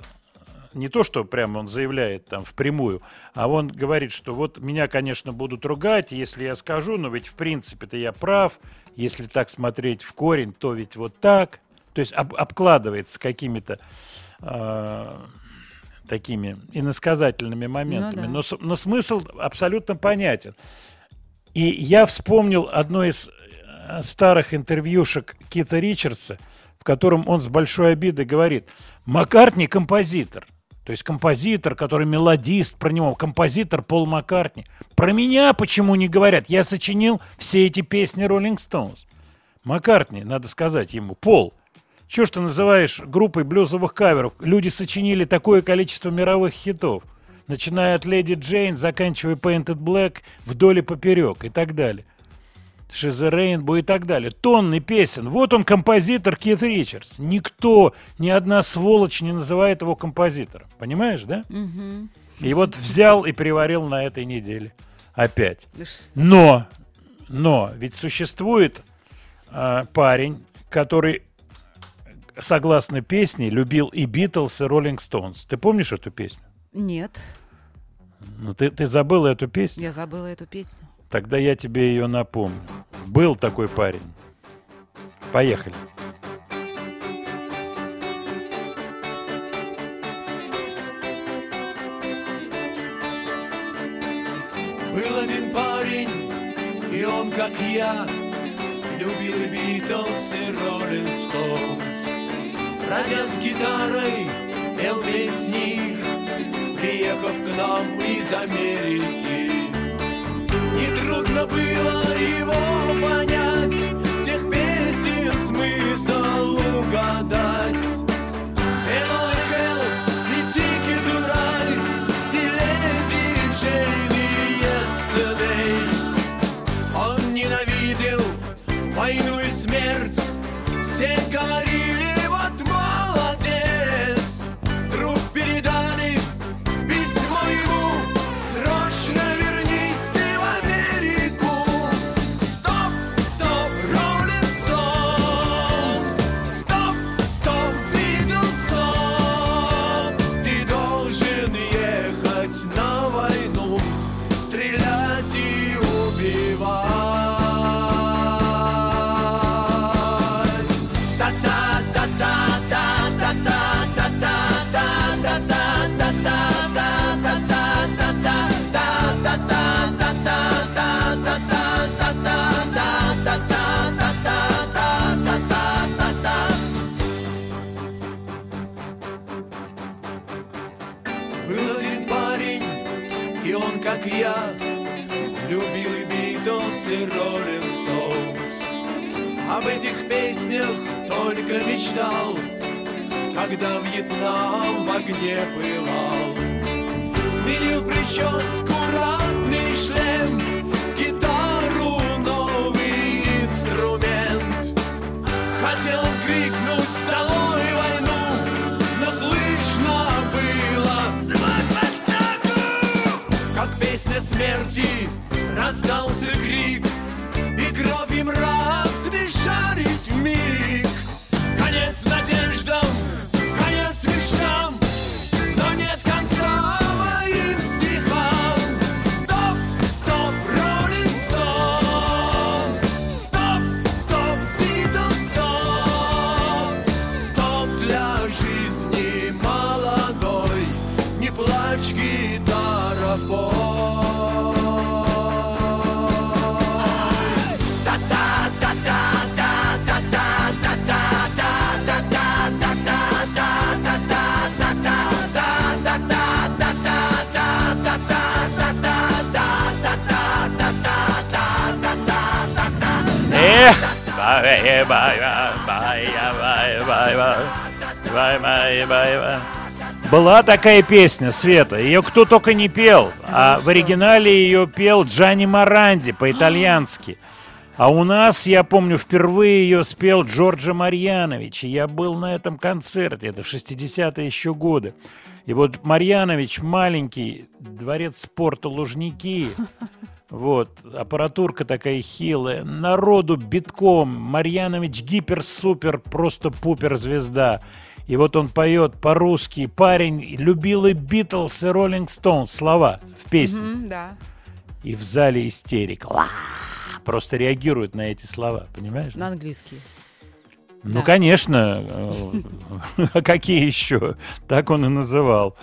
не то, что прямо он заявляет там впрямую, а он говорит, что вот меня, конечно, будут ругать, если я скажу, но ведь в принципе-то я прав, если так смотреть в корень, то ведь вот так. То есть об- обкладывается какими-то э, такими иносказательными моментами. да. но, но смысл абсолютно понятен. И я вспомнил одно из э, старых интервьюшек Кита Ричардса, в котором он с большой обидой говорит, Маккартни композитор. То есть композитор, который мелодист, про него композитор Пол Маккартни. Про меня почему не говорят? Я сочинил все эти песни Роллинг Стоунс. Маккартни, надо сказать ему, Пол, что ж ты называешь группой блюзовых каверов? Люди сочинили такое количество мировых хитов, начиная от Леди Джейн, заканчивая Painted Black, вдоль и поперек и так далее. Rainbow и так далее. Тонны песен. Вот он композитор Кит Ричардс. Никто, ни одна сволочь не называет его композитором. Понимаешь, да? Мгм. И вот взял и переварил на этой неделе. Опять. Но, но, ведь существует а, парень, который, согласно песне, любил и Битлз, и Роллинг Стоунс. Ты помнишь эту песню? Нет, Ну, ты, ты забыла эту песню? я забыла эту песню. Тогда я тебе ее напомню. Был такой парень. Поехали. Был один парень, и он, как я, любил и Битлз, и Роллинг Стоунс. Бродя с гитарой, пел песни, приехав к нам из Америки. Нетрудно было его понять, тех песен смысл угадать. Когда Вьетнам в огне пылал. Сменил прическу, ратный шлем, Была такая песня, Света, ее кто только не пел, а в оригинале ее пел Джанни Маранди по-итальянски. А у нас, я помню, впервые ее спел Джорджо Марьянович, и я был на этом концерте, это в 60-е еще годы. И вот Марьянович маленький, дворец спорта Лужники, вот, аппаратурка такая хилая, народу битком, Марьянович гипер-супер, просто пупер-звезда. И вот он поет по-русски, парень любил и Битлз, и Роллинг Стоунс, слова в песне. Мгм, да. И в зале истерика. Ла! Просто реагируют на эти слова, понимаешь? На английский. Ну, Да. конечно. А какие еще? Так он и называл.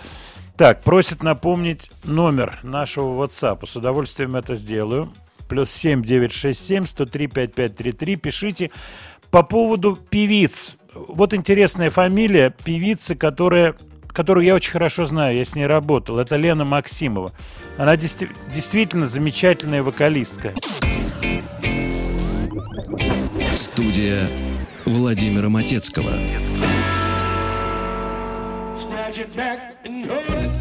Так, просит напомнить номер нашего WhatsApp. С удовольствием это сделаю. Плюс 7 967 103 5533. Пишите по поводу певиц. Вот интересная фамилия певицы, которая, которую я очень хорошо знаю. Я с ней работал. Это Лена Максимова. Она действи- действительно замечательная вокалистка. Студия Владимира Матецкого. Snatch back and hold it.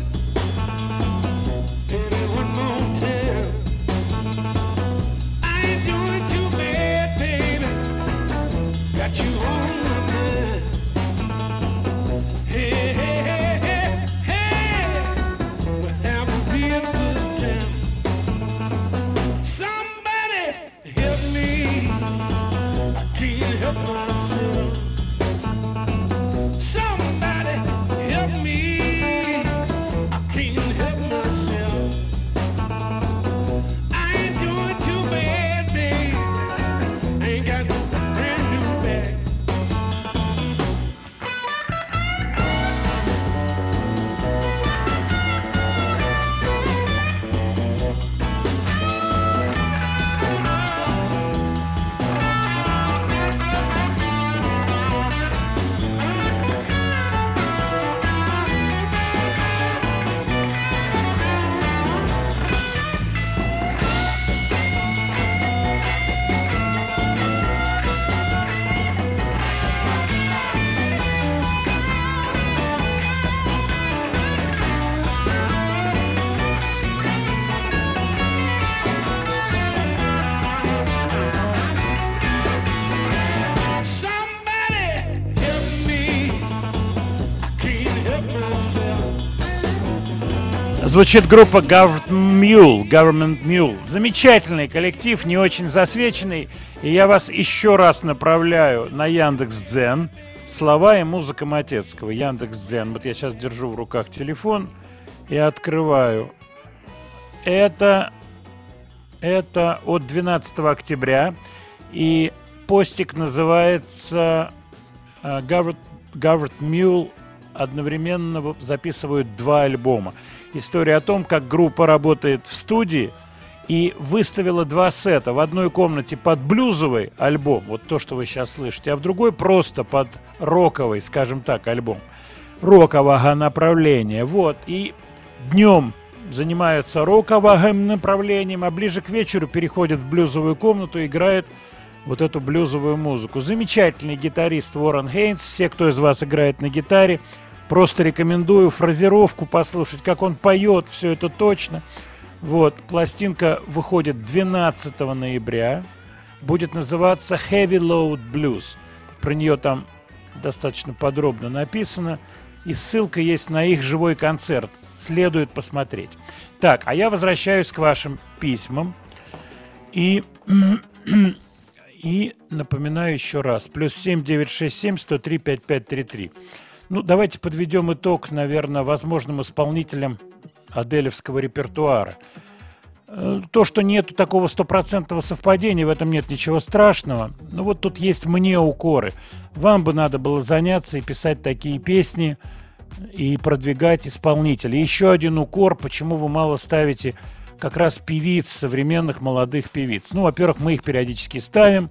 Звучит группа Government Mule, Government Mule. Замечательный коллектив, не очень засвеченный. И я вас еще раз направляю на Яндекс.Дзен. Слова и музыка Матецкого. Яндекс.Дзен. Вот я сейчас держу в руках телефон и открываю. Это, это от 12 октября. И постик называется э, Government, Government Mule одновременно записывают два альбома. История о том, как группа работает в студии и выставила два сета. В одной комнате под блюзовый альбом, вот то, что вы сейчас слышите, а в другой просто под роковый, скажем так, альбом. Рокового направления. Вот. И днем занимаются роковым направлением, а ближе к вечеру переходят в блюзовую комнату и играет вот эту блюзовую музыку. Замечательный гитарист Уоррен Хейнс. Все, кто из вас играет на гитаре, просто рекомендую фразировку послушать, как он поет, все это точно. Вот, пластинка выходит 12 ноября. Будет называться Heavy Load Blues. Про нее там достаточно подробно написано. И ссылка есть на их живой концерт. Следует посмотреть. Так, а я возвращаюсь к вашим письмам. И, и напоминаю еще раз. Плюс 7 967 103 5533. Ну, давайте подведем итог, наверное, возможным исполнителям аделевского репертуара. Э, То, что нету такого стопроцентного совпадения, в этом нет ничего страшного. Но вот тут есть мне укоры. Вам бы надо было заняться и писать такие песни, и продвигать исполнителей. Еще один укор, почему вы мало ставите как раз певиц, современных молодых певиц. Ну, во-первых, мы их периодически ставим,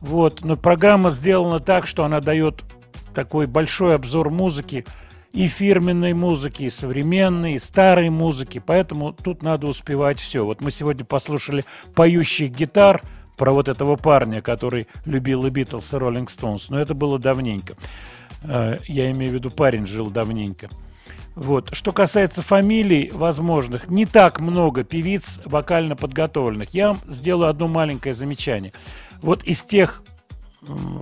вот, но программа сделана так, что она дает такой большой обзор музыки, и фирменной музыки, и современной, и старой музыки, поэтому тут надо успевать все. Вот мы сегодня послушали поющих гитар, про вот этого парня, который любил и Битлз, и Роллинг Стоунс. Но это было давненько. Э, Я имею в виду, парень жил давненько. Вот. Что касается фамилий возможных, не так много певиц вокально подготовленных. Я сделаю одно маленькое замечание. Вот из тех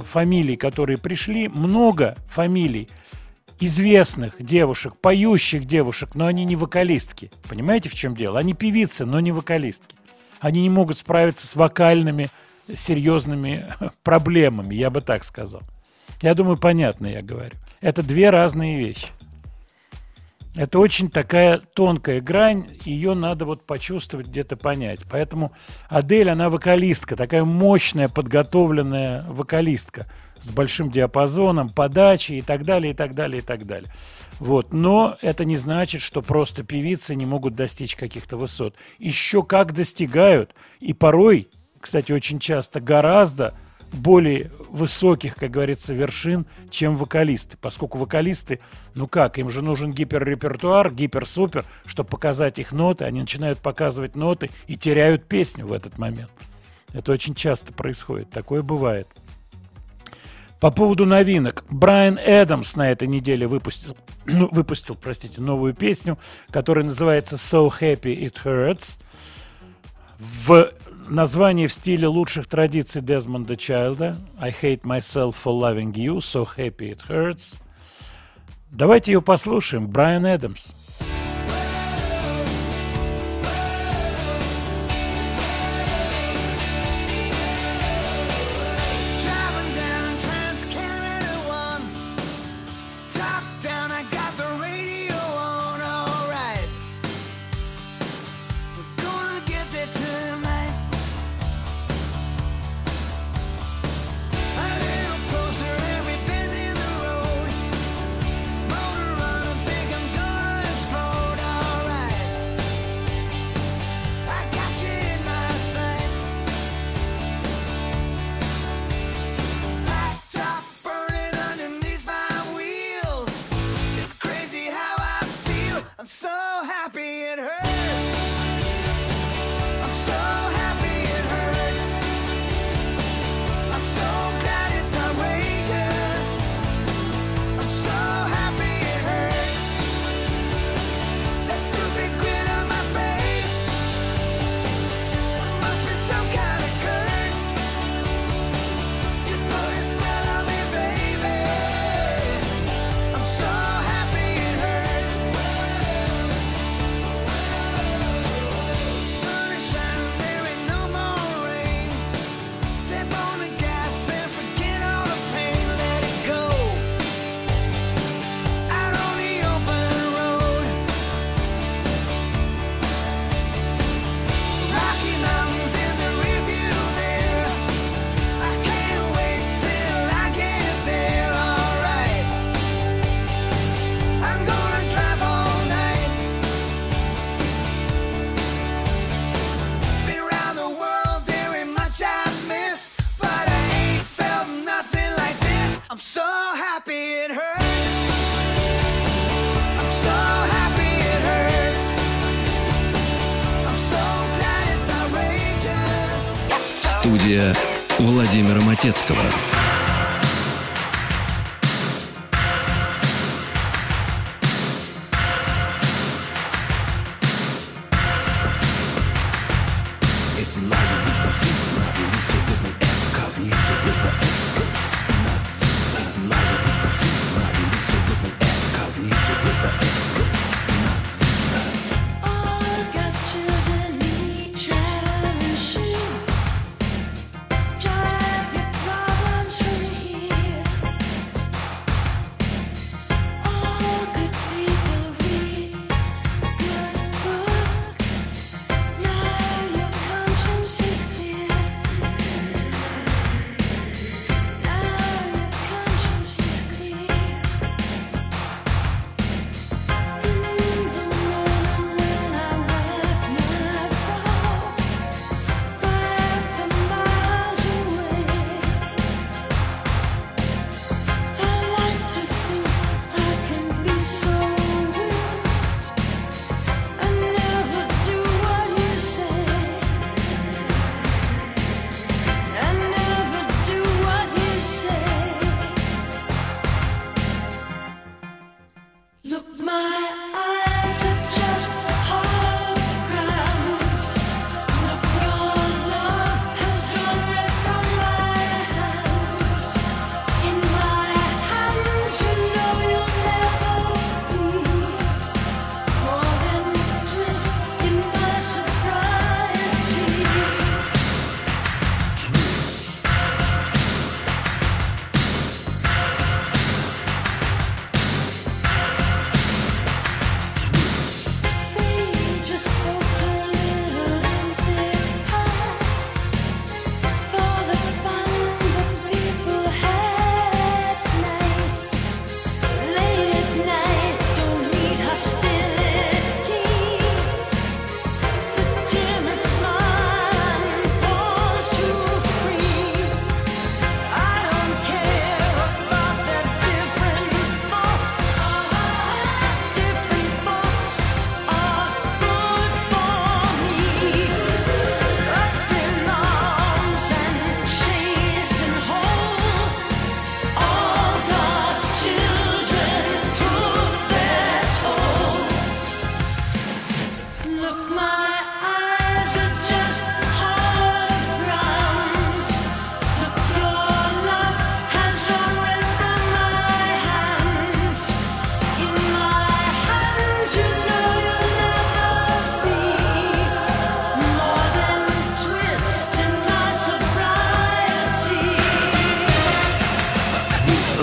фамилий, которые пришли, много фамилий известных девушек, поющих девушек, но они не вокалистки. Понимаете, в чем дело? Они певицы, но не вокалистки. Они не могут справиться с вокальными серьезными проблемами, я бы так сказал. Я думаю, понятно я говорю. Это две разные вещи. Это очень такая тонкая грань, ее надо вот почувствовать, где-то понять. Поэтому Адель, она вокалистка, такая мощная, подготовленная вокалистка с большим диапазоном, подачей и так далее, и так далее, и так далее. Вот. Но это не значит, что просто певицы не могут достичь каких-то высот. Еще как достигают, и порой, кстати, очень часто гораздо более высоких, как говорится, вершин, чем вокалисты. Поскольку вокалисты, ну как, им же нужен гиперрепертуар, гиперсупер, чтобы показать их ноты. Они начинают показывать ноты и теряют песню в этот момент. Это очень часто происходит. Такое бывает. По поводу новинок. Брайан Эдамс на этой неделе выпустил, ну, выпустил, простите, новую песню, которая называется So Happy It Hurts. В названии в стиле лучших традиций Дезмонда Чайлда. I hate myself for loving you, so happy it hurts. Давайте ее послушаем. Брайан Эдамс.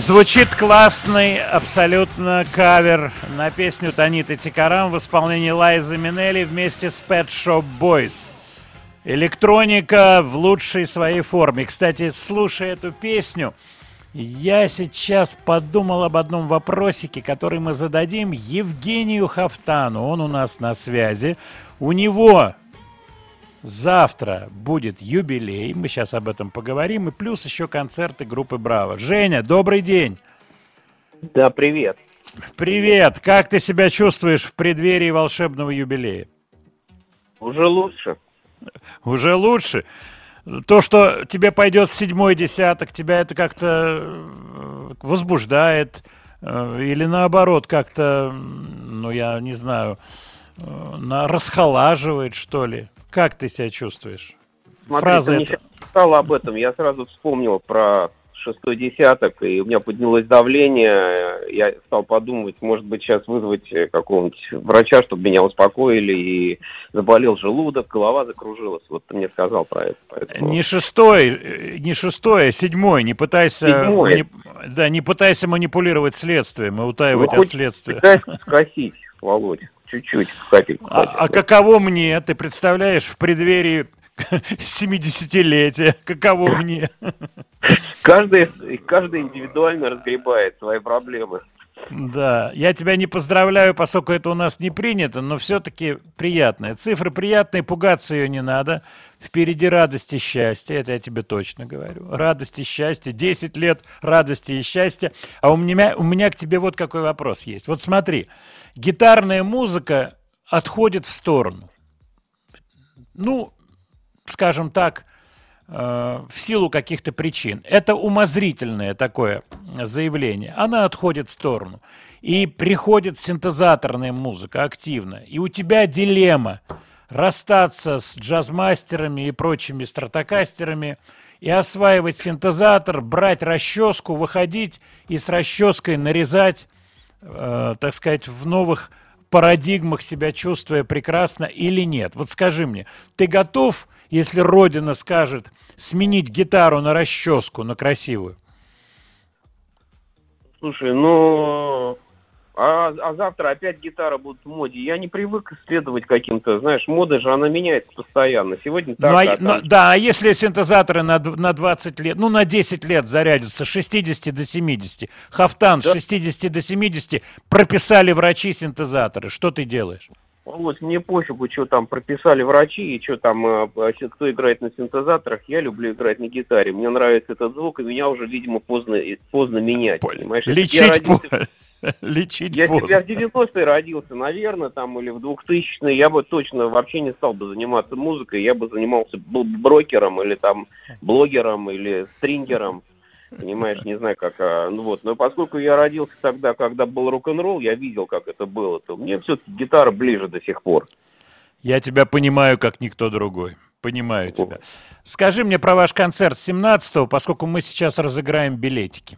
Звучит классный абсолютно кавер на песню Таниты Тикарам в исполнении Лайзы Минелли вместе с Pet Shop Boys. Электроника в лучшей своей форме. Кстати, слушая эту песню, я сейчас подумал об одном вопросике, который мы зададим Евгению Хафтану. Он у нас на связи. У него завтра будет юбилей. Мы сейчас об этом поговорим. И плюс еще концерты группы Браво. Женя, добрый день. Да, привет. Привет. Как ты себя чувствуешь в преддверии волшебного юбилея? Уже лучше. Уже лучше. То, что тебе пойдет седьмой десяток, тебя это как-то э, возбуждает э, или наоборот как-то, ну я не знаю, э, расхолаживает что ли? Как ты себя чувствуешь? Смотри, Фраза ты мне эта. сейчас сказал об этом, я сразу вспомнил про шестой десяток, и у меня поднялось давление, я стал подумывать, может быть, сейчас вызвать э, какого-нибудь врача, чтобы меня успокоили, и заболел желудок, голова закружилась. Вот ты мне сказал про это. поэтому- Не шестой, э, не шестой, а седьмой. Не пытайся, Седьмой. мани- да, не пытайся манипулировать следствием и утаивать Ну, от следствия. пытайся скосить, Володь, чуть-чуть, капельку. А, а каково мне? Ты представляешь в преддверии 70-летия, каково мне? Каждый, каждый индивидуально разгребает свои проблемы. Да, я тебя не поздравляю, поскольку это у нас не принято, но все-таки приятная. Цифры приятные, пугаться ее не надо. Впереди радость и счастье, это я тебе точно говорю. Радость и счастье, 10 лет радости и счастья. А у меня, у меня к тебе вот какой вопрос есть. Вот смотри, гитарная музыка отходит в сторону. Ну, скажем так, э, в силу каких-то причин. Это умозрительное такое заявление. Она отходит в сторону. И приходит синтезаторная музыка активно. И у тебя дилемма расстаться с джазмастерами и прочими стратокастерами и осваивать синтезатор, брать расческу, выходить и с расческой нарезать, э, так сказать, в новых парадигмах себя чувствуя прекрасно или нет? Вот скажи мне, ты готов, если Родина скажет, сменить гитару на расческу, на красивую? Слушай, ну, а, а завтра опять гитара будут в моде. Я не привык исследовать каким-то, знаешь, мода же, она меняется постоянно. Сегодня так, Ну, а- а ну, да, а если синтезаторы на, на 20 лет, ну, на 10 лет зарядятся, с 60 до 70, Хафтан с Да. 60 до 70, прописали врачи синтезаторы, что ты делаешь? Володь, мне пофигу, что там прописали врачи и что там, э, э, кто играет на синтезаторах. Я люблю играть на гитаре. Мне нравится этот звук, и меня уже, видимо, поздно, поздно менять. Понимаешь? Б я Лечить, родился- лечить Если бы я в 90-е родился, наверное, там, или в 2000-е, я бы точно вообще не стал бы заниматься музыкой, я бы занимался был бы брокером, или там блогером, или стрингером, понимаешь, не знаю как, а, ну вот. Но поскольку я родился тогда, когда был рок-н-ролл, я видел, как это было, то мне все-таки гитара ближе до сих пор. Я тебя понимаю, как никто другой. Понимаю тебя. Скажи мне про ваш концерт 17-го, поскольку мы сейчас разыграем билетики.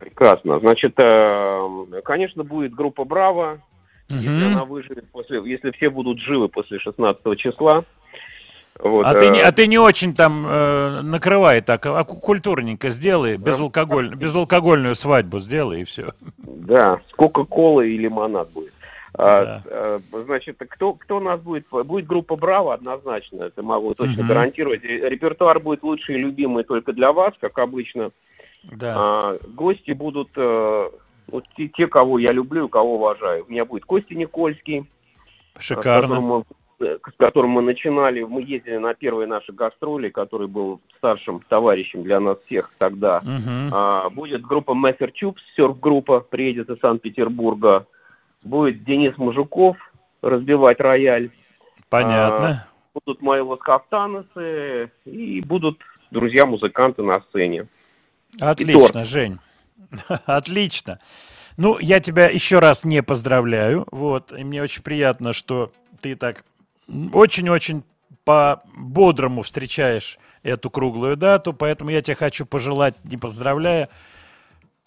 Прекрасно. Значит, э, конечно, будет группа «Браво», если Мгм. она выживет после, если все будут живы после 16 числа. Вот, а, ты не, э, а ты не очень там э, накрывай так, а ку- культурненько сделай, безалкоголь, безалкогольную свадьбу сделай и все. Да, с Кока-Колой и лимонад будет. А, э, значит, кто, кто у нас будет? Будет группа «Браво» однозначно, это могу точно Мгм. гарантировать. Репертуар будет лучший и любимый только для вас, как обычно. Да. А, гости будут э, вот те, те, кого я люблю и кого уважаю. У меня будет Костя Никольский. Шикарно. С которым, мы, э, с которым мы начинали. Мы ездили на первые наши гастроли, который был старшим товарищем для нас всех тогда. Мгм. А, будет группа Messer Tubes, серф-группа, приедет из Санкт-Петербурга. Будет Денис Мужиков разбивать рояль. Понятно. А, будут мои лоскафтанцы и будут друзья-музыканты на сцене. Отлично, Жень. Отлично. Ну, я тебя еще раз не поздравляю. Вот. И мне очень приятно, что ты так очень-очень по-бодрому встречаешь эту круглую дату. Поэтому я тебе хочу пожелать, не поздравляя,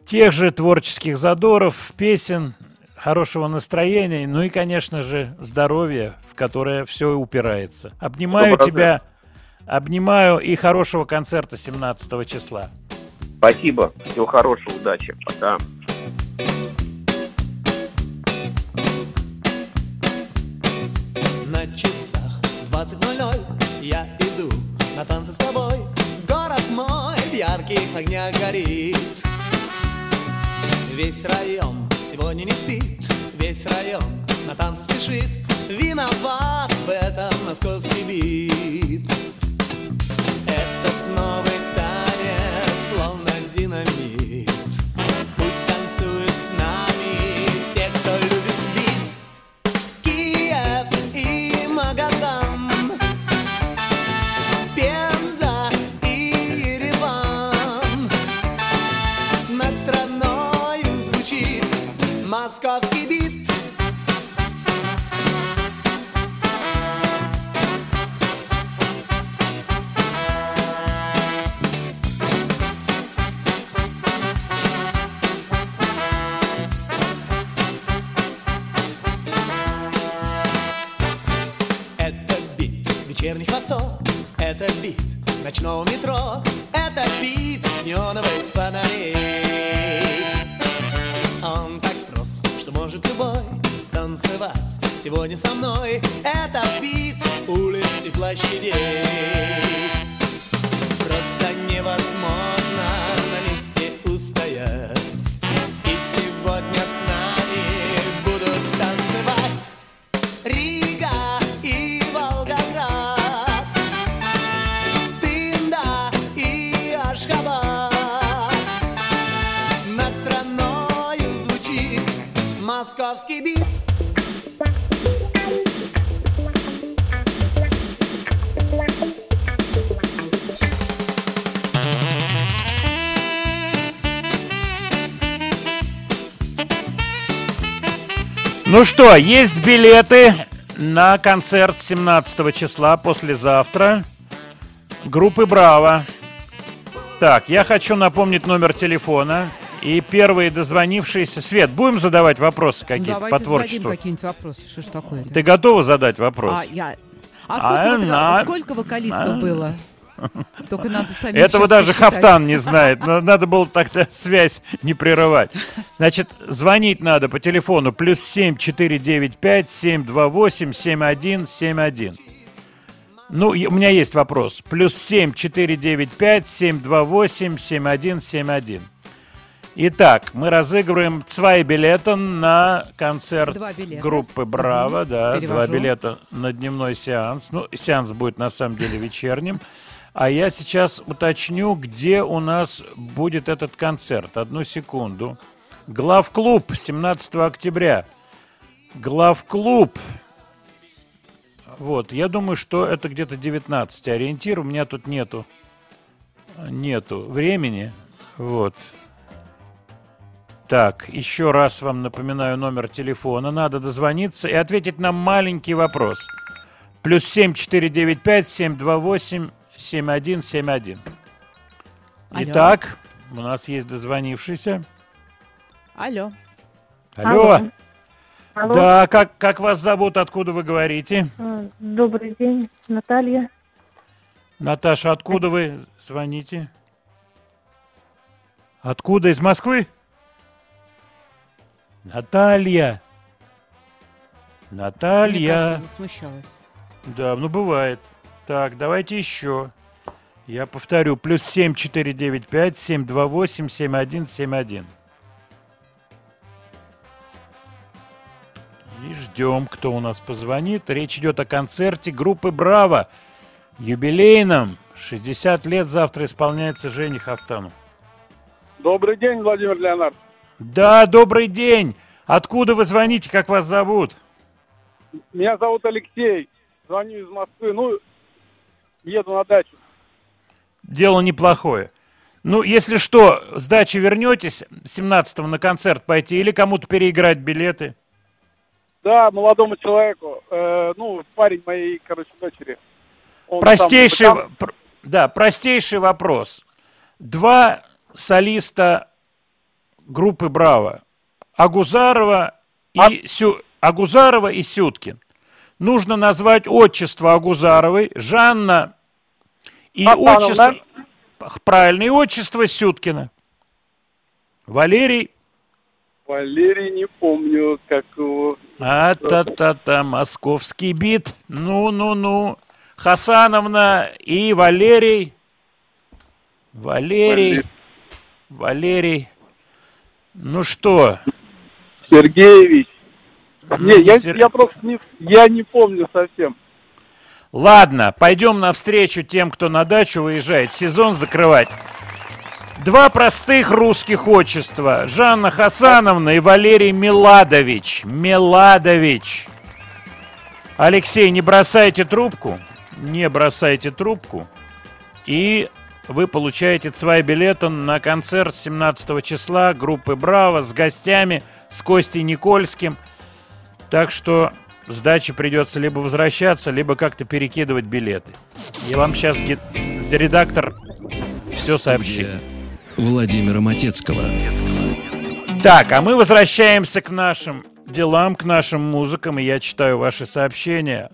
тех же творческих задоров, песен, хорошего настроения, ну и, конечно же, здоровья, в которое все упирается. Обнимаю тебя, обнимаю и хорошего концерта 17 числа. Спасибо. Всего хорошего, удачи. Пока. На часах 20.00 я иду на танцы с тобой Город мой в ярких огнях горит Весь район сегодня не спит Весь район на танцы спешит Виноват в этом московский бит Этот новый ночного метро, это бит неоновых фонарей. Он так прост, что может любой танцевать сегодня со мной. Это бит улиц и площадей. Ну что, есть билеты на концерт 17 числа, послезавтра, группы «Браво». Так, я хочу напомнить номер телефона. И первые дозвонившиеся... Свет, будем задавать вопросы какие-то Давайте по творчеству? какие-нибудь вопросы. Что ж такое Ты готова задать вопрос? А, я... А, а сколько, вот- на- сколько вокалистов а. было? Только надо самим Этого даже посчитать. Хафтан не знает. Надо было тогда связь не прерывать. Значит, звонить надо по телефону плюс 7 495 728 7171. Ну, у меня есть вопрос. Плюс 7 495 728 7171. Итак, мы разыгрываем два билета на концерт Два билета. группы «Браво». Мгм. Да, два Перевожу. билета на дневной сеанс. Ну, сеанс будет на самом деле вечерним. А я сейчас уточню, где у нас будет этот концерт. Одну секунду. Главклуб 17 октября. Главклуб. Вот, я думаю, что это где-то 19 ориентир. У меня тут нету, нету времени. Вот. Так, еще раз вам напоминаю номер телефона. Надо дозвониться и ответить на маленький вопрос. Плюс 7 495 728 7171. Алло. Итак, у нас есть дозвонившийся. Алло. Алло. Алло. Алло. Да, как, как вас зовут, откуда вы говорите? А, Добрый день, Наталья. Наташа, откуда вы звоните? Откуда? Из Москвы? Наталья. Мне Наталья. кажется, засмущалась. Да, ну бывает. Так, давайте еще. Я повторю. Плюс 7 495 728 7171. И ждем, кто у нас позвонит. Речь идет о концерте группы «Браво». Юбилейном. 60 лет завтра исполняется Жене Хафтану. Добрый день, Владимир Леонард. Да, добрый день. Откуда вы звоните, как вас зовут? Меня зовут Алексей. Звоню из Москвы. Ну, еду на дачу. Дело неплохое. Ну, если что, с дачи вернетесь 17-го на концерт пойти или кому-то переиграть билеты? Да, молодому человеку. э, ну, парень моей, короче, дочери. Он Простейший, там- пр- да, простейший вопрос. Два солиста группы «Браво». Агузарова и, Сю- Агузарова и Сюткин. Нужно назвать отчество Агузаровой, Жанна и Хасановна. отчество... Правильно, и отчество Сюткина. Валерий? Валерий, не помню, как его... А-та-та-та, московский бит. Ну-ну-ну. Хасановна и Валерий. Валерий. Валерий. Ну что? Сергеевич. Не, я, Сер- я просто не, я не помню совсем. Ладно, пойдем навстречу тем, кто на дачу выезжает. Сезон закрывать. Два простых русских отчества. Жанна Хасановна и Валерий Меладович. Меладович. Алексей, не бросайте трубку. Не бросайте трубку. И вы получаете свои билеты на концерт 17 числа группы «Браво» с гостями, с Костей Никольским. Так что с дачи придется либо возвращаться, либо как-то перекидывать билеты. Я вам сейчас редактор все сообщит. Владимира Матецкого. Так, а мы возвращаемся к нашим делам, к нашим музыкам, и я читаю ваши сообщения.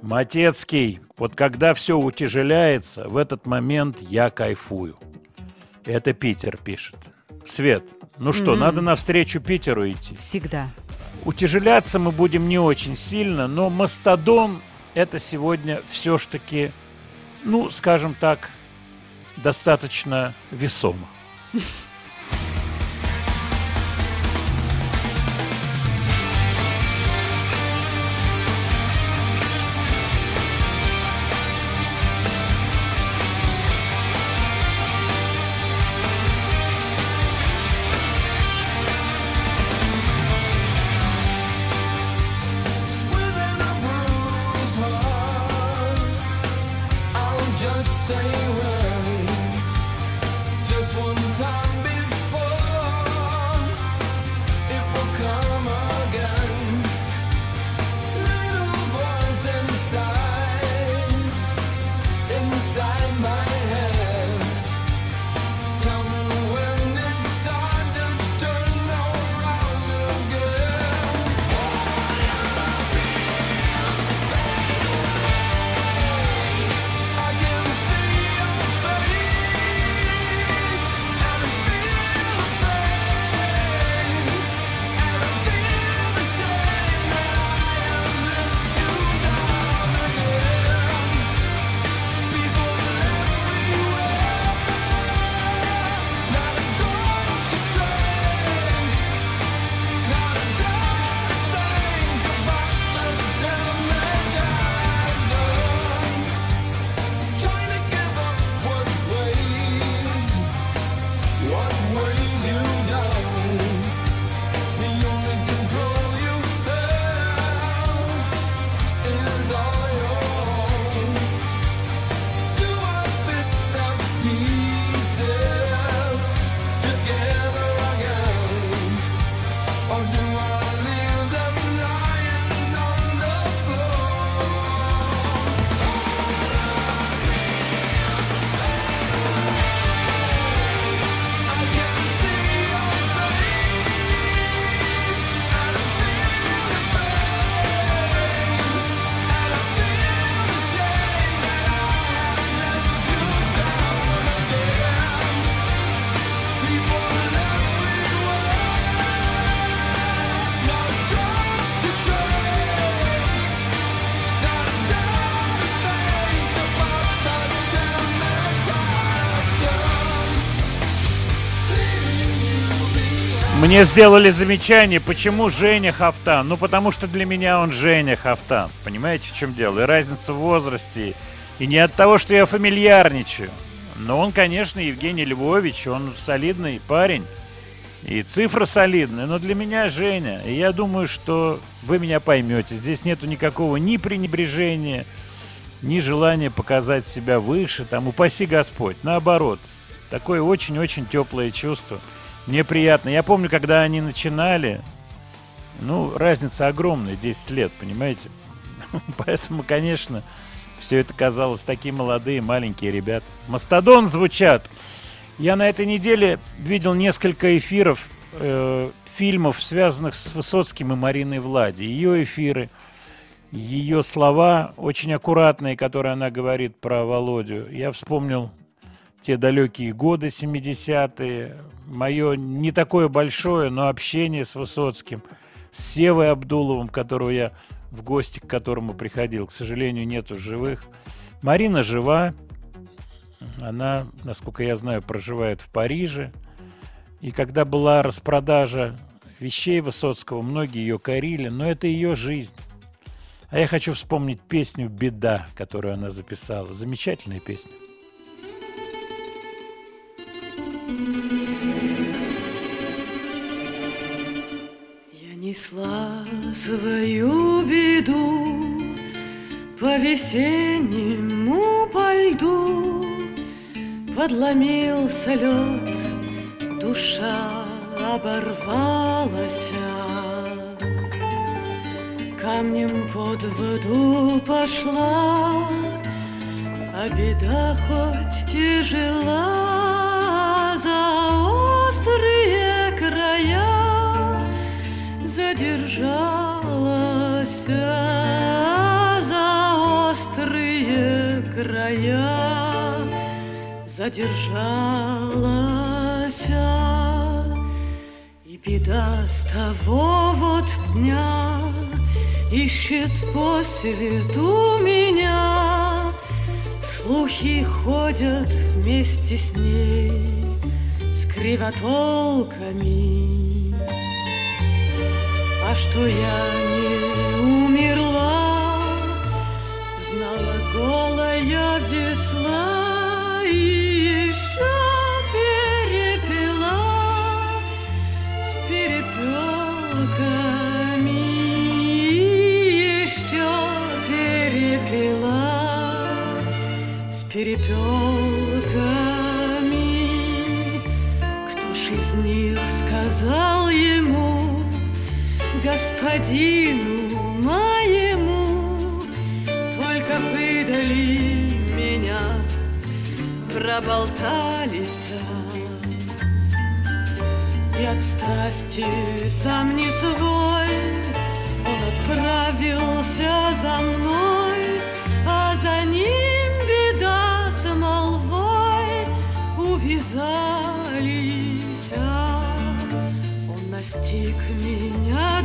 Матецкий, вот когда все утяжеляется, в этот момент я кайфую. Это Питер пишет. Свет, ну что, Мгм. надо навстречу Питеру идти. Всегда. Утяжеляться мы будем не очень сильно, но Мастодон это сегодня все ж таки, ну, скажем так, достаточно весомо. Мне сделали замечание, почему Женя Хафтан. Ну, потому что для меня он Женя Хафтан. Понимаете, в чем дело? И разница в возрасте. И не от того, что я фамильярничаю. Но он, конечно, Евгений Львович, он солидный парень. И цифра солидная, но для меня Женя. И я думаю, что вы меня поймете. Здесь нету никакого ни пренебрежения, ни желания показать себя выше. Там, упаси Господь. Наоборот. Такое очень-очень теплое чувство. Мне приятно. Я помню, когда они начинали, ну, разница огромная, 10 лет, понимаете? Поэтому, конечно, все это казалось такие молодые, маленькие ребята. Мастодон звучат. Я на этой неделе видел несколько эфиров э, фильмов, связанных с Высоцким и Мариной Влади. Ее эфиры, ее слова очень аккуратные, которые она говорит про Володю. Я вспомнил те далекие годы, 70-е. мое не такое большое, но общение с Высоцким, с Севой Абдуловым, которого я в гости к которому приходил, к сожалению, нету живых. Марина жива, она, насколько я знаю, проживает в Париже. И когда была распродажа вещей Высоцкого, многие ее корили, но это ее жизнь. А я хочу вспомнить песню «Беда», которую она записала. Замечательная песня. Я несла свою беду по весеннему по льду, подломился лед, душа оборвалась. Камнем под воду пошла, а беда хоть тяжела задержалась за острые края задержалась и беда с того вот дня ищет по свету меня. Слухи ходят вместе с ней с кривотолками что я не умерла, знала голая ветла и еще перепела с перепелками, еще перепела с перепелками. Господину моему, только выдали меня, проболтались. И от страсти сам не свой, он отправился за мной, а за ним беда с молвой увязались. Он настиг меня,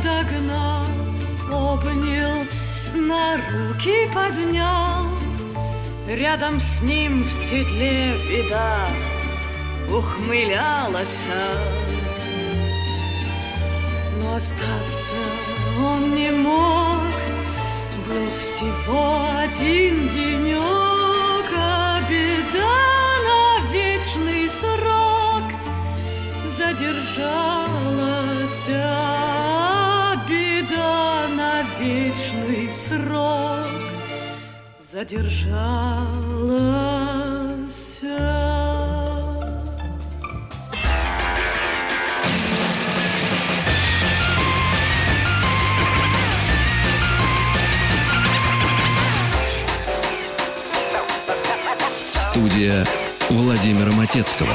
обнял, на руки поднял. Рядом с ним в седле беда ухмылялась. Но остаться он не мог, был всего один денек, а беда на вечный срок задержалась, вечный срок задержалась. Студия Владимира Матецкого.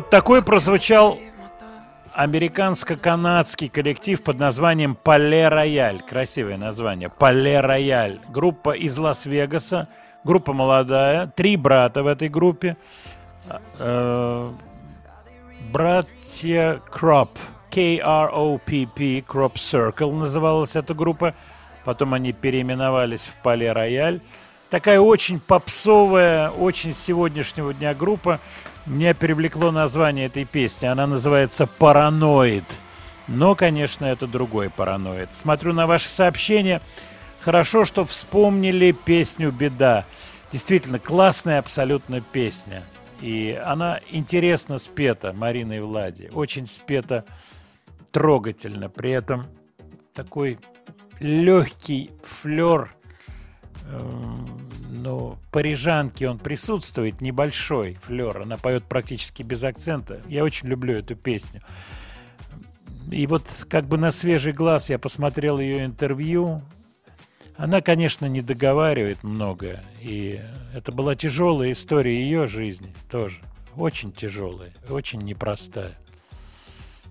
Вот такой прозвучал американско-канадский коллектив под названием Пале Рояль. Красивое название. Пале Рояль. Группа из Лас-Вегаса. Группа молодая. Три брата в этой группе. Э, Братья Кроп. K-R-O-P-P. Crop Circle называлась эта группа. Потом они переименовались в Пале Рояль. Такая очень попсовая, очень сегодняшнего дня группа. Меня привлекло название этой песни. Она называется «Параноид». Но, конечно, это другой параноид. Смотрю на ваши сообщения. Хорошо, что вспомнили песню «Беда». Действительно, классная абсолютно песня. И она интересно спета Мариной Влади. Очень спета трогательно. При этом такой легкий флер ну, парижанки он присутствует, небольшой флер. Она поет практически без акцента. Я очень люблю эту песню. И вот как бы на свежий глаз я посмотрел ее интервью. Она, конечно, не договаривает многое. И это была тяжелая история ее жизни тоже. Очень тяжелая, очень непростая.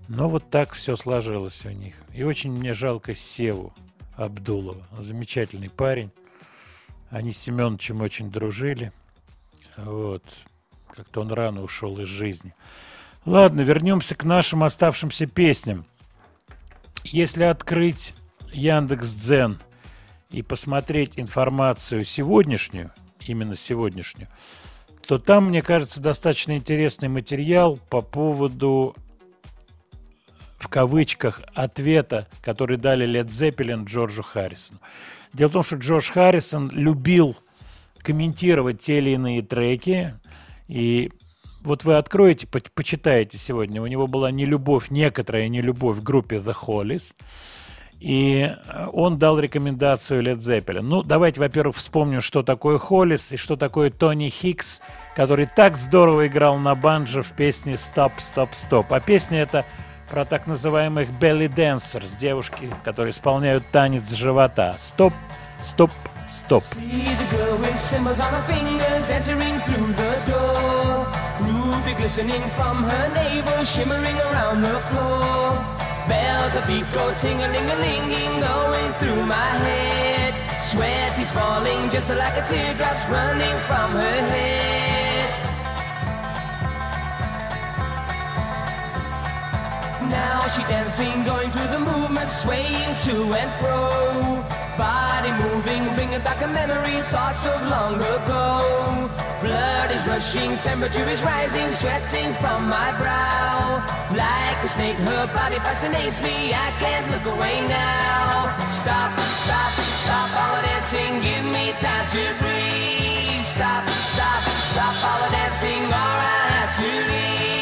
Но вот так все сложилось у них. И очень мне жалко Севу Абдулова. Замечательный парень. Они с Семеновичем очень дружили. Вот. Как-то он рано ушел из жизни. Ладно, вернемся к нашим оставшимся песням. Если открыть Яндекс Дзен и посмотреть информацию сегодняшнюю, именно сегодняшнюю, то там, мне кажется, достаточно интересный материал по поводу в кавычках ответа, который дали Лед Зеппелин Джорджу Харрисону. Дело в том, что Джордж Харрисон любил комментировать те или иные треки, и вот вы откроете, по почитаете сегодня, у него была нелюбовь, некоторая нелюбовь к группе The Hollies, и он дал рекомендацию Led Zeppelin. Ну, давайте, во-первых, вспомним, что такое Холлис и что такое Тони Хикс, который так здорово играл на банджо в песне «Stop, Stop, Stop». А песня эта про так называемых belly dancers, девушки, которые исполняют танец живота. Стоп, стоп, стоп. Glistening from her navel, shimmering around the floor. Bells of beat go ting-a-ling-a-linging, going through my head. Sweat is falling just like a teardrop's running from her head. She dancing, going through the movement, swaying to and fro. Body moving, bringing back a memory, thoughts of long ago. Blood is rushing, temperature is rising, sweating from my brow. Like a snake, her body fascinates me, I can't look away now. Stop, stop, stop all the dancing, give me time to breathe. Stop, stop, stop all the dancing, or I have to leave.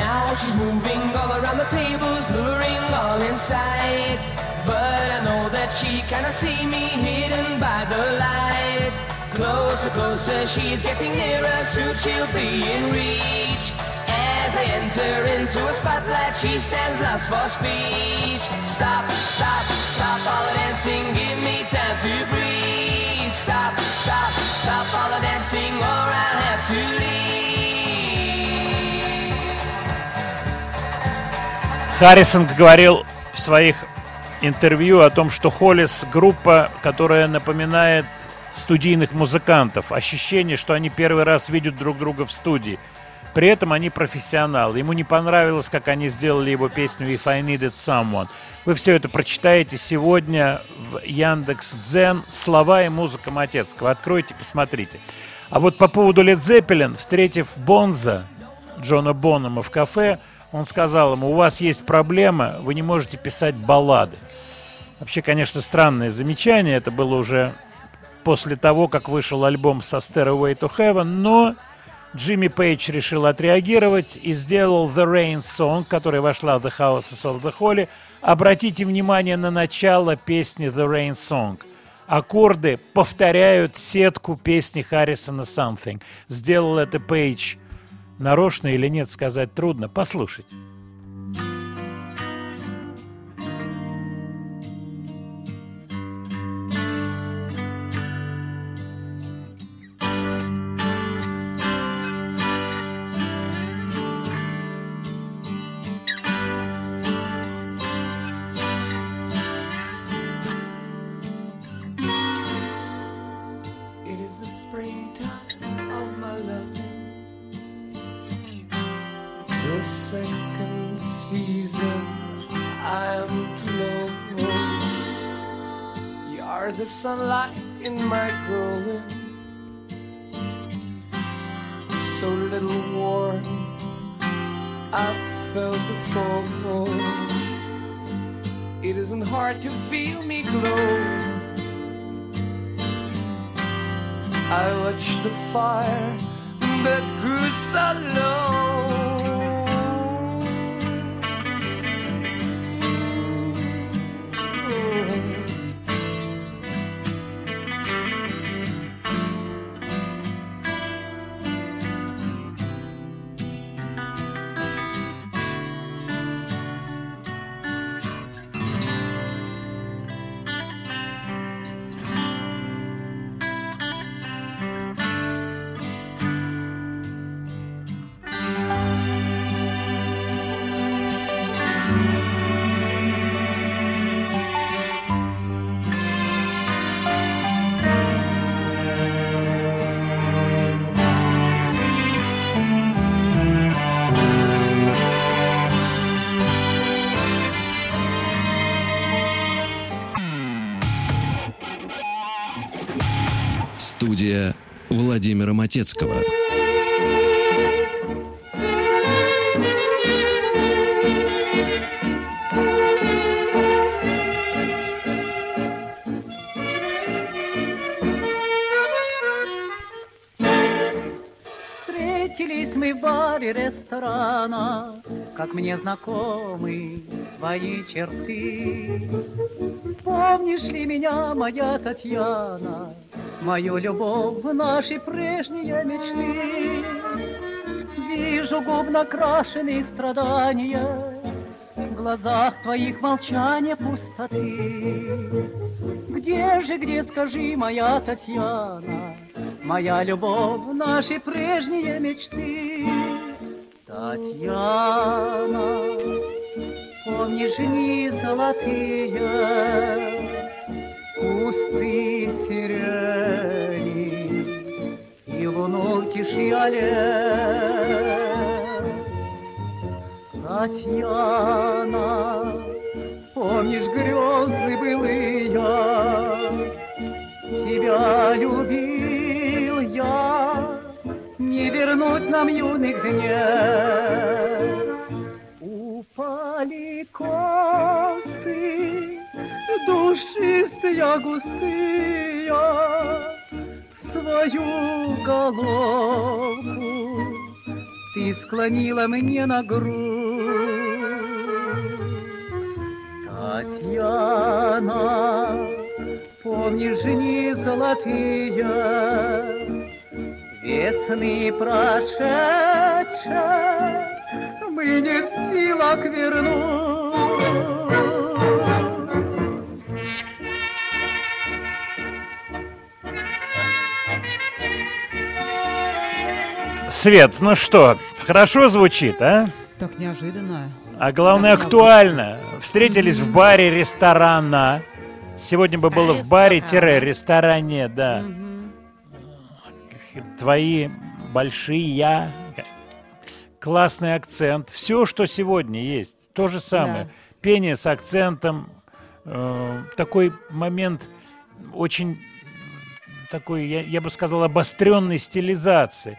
Now she's moving all around the tables, luring all in sight. But I know that she cannot see me hidden by the light. Closer, closer, she's getting nearer, soon she'll be in reach. As I enter into a spotlight, she stands lost for speech. Stop, stop, stop all the dancing, give me time to breathe. Stop, stop, stop all the dancing, or I'll have to leave. Харрисон говорил в своих интервью о том, что Холлис группа, которая напоминает студийных музыкантов. Ощущение, что они первый раз видят друг друга в студии. При этом они профессионалы. Ему не понравилось, как они сделали его песню «If I Needed Someone». Вы все это прочитаете сегодня в Яндекс Дзен. Слова и музыка Матецкого. Откройте, посмотрите. А вот по поводу Led Zeppelin, встретив Бонза, Джона Бонома в кафе, он сказал ему, у вас есть проблема, вы не можете писать баллады. Вообще, конечно, странное замечание. Это было уже после того, как вышел альбом со Stairway to Heaven, но Джимми Пейдж решил отреагировать и сделал The Rain Song, которая вошла в The Houses of the Holy. Обратите внимание на начало песни The Rain Song. Аккорды повторяют сетку песни Харрисона Something. Сделал это Пейдж нарочно или нет, сказать трудно. Послушать. Sunlight in my growing. So little warmth I've felt before. It isn't hard to feel me glow. I watched the fire that grew so low. Студия Владимира Матецкого. Встретились мы в баре ресторана, Как мне знакомы твои черты. Помнишь ли меня, моя Татьяна, Мою любовь, наши прежние мечты? Вижу губ накрашенные страдания, В глазах твоих молчание пустоты. Где же, где, скажи, моя Татьяна, Моя любовь, наши прежние мечты. Татьяна, помнишь дни золотые, Кусты сирени и луну в тиши. Татьяна, помнишь грезы былые, Тебя любил я, не вернуть нам юных дней. Упали косы, душистые, густые, Свою головку ты склонила мне на грудь. Татьяна, помнишь дни золотые, Весны прошедшие, мы не в силах вернуть. Свет, ну что, хорошо звучит, а? Так неожиданно. А главное, актуально. Встретились в баре ресторана. Сегодня бы было в баре-ресторане, да. Твои большие. Классный акцент. Все, что сегодня есть. То же самое. Да. Пение с акцентом. э, такой момент очень такой, я, я бы сказал, обостренной стилизации.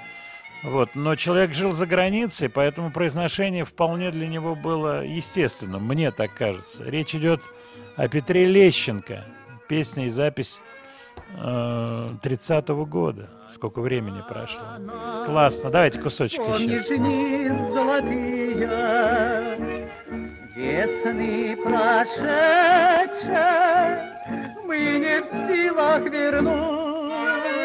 Вот. Но человек жил за границей, поэтому произношение вполне для него было естественным, мне так кажется. Речь идет о Петре Лещенко. Песня и запись э, 30-го года. Сколько времени прошло. Классно. Давайте кусочек еще. золотые, весны прошедшие, мы не в силах вернуть.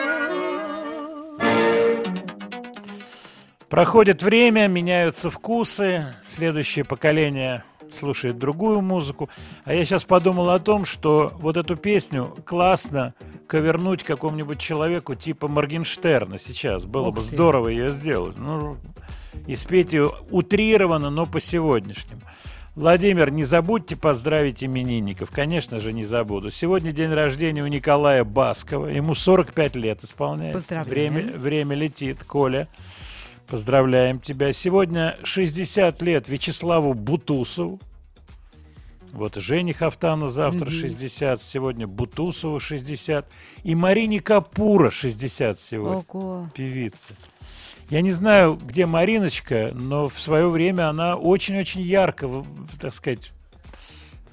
Проходит время, меняются вкусы, следующее поколение слушает другую музыку. А я сейчас подумал о том, что вот эту песню классно ковернуть какому-нибудь человеку типа Моргенштерна сейчас. Было Ух бы ты. здорово ее сделать. Ну, и спеть ее утрированно, но по-сегодняшнему. Владимир, не забудьте поздравить именинников. Конечно же, не забуду. Сегодня день рождения у Николая Баскова. Ему 45 лет исполняется. Время, время летит. Коля, поздравляем тебя. Сегодня 60 лет Вячеславу Бутусову. Вот и Жене Хафтану завтра Мгм. 60, сегодня Бутусову 60. И Марине Капура 60 сегодня. Ого. Певица. Я не знаю, где Мариночка, но в свое время она очень-очень ярко, так сказать,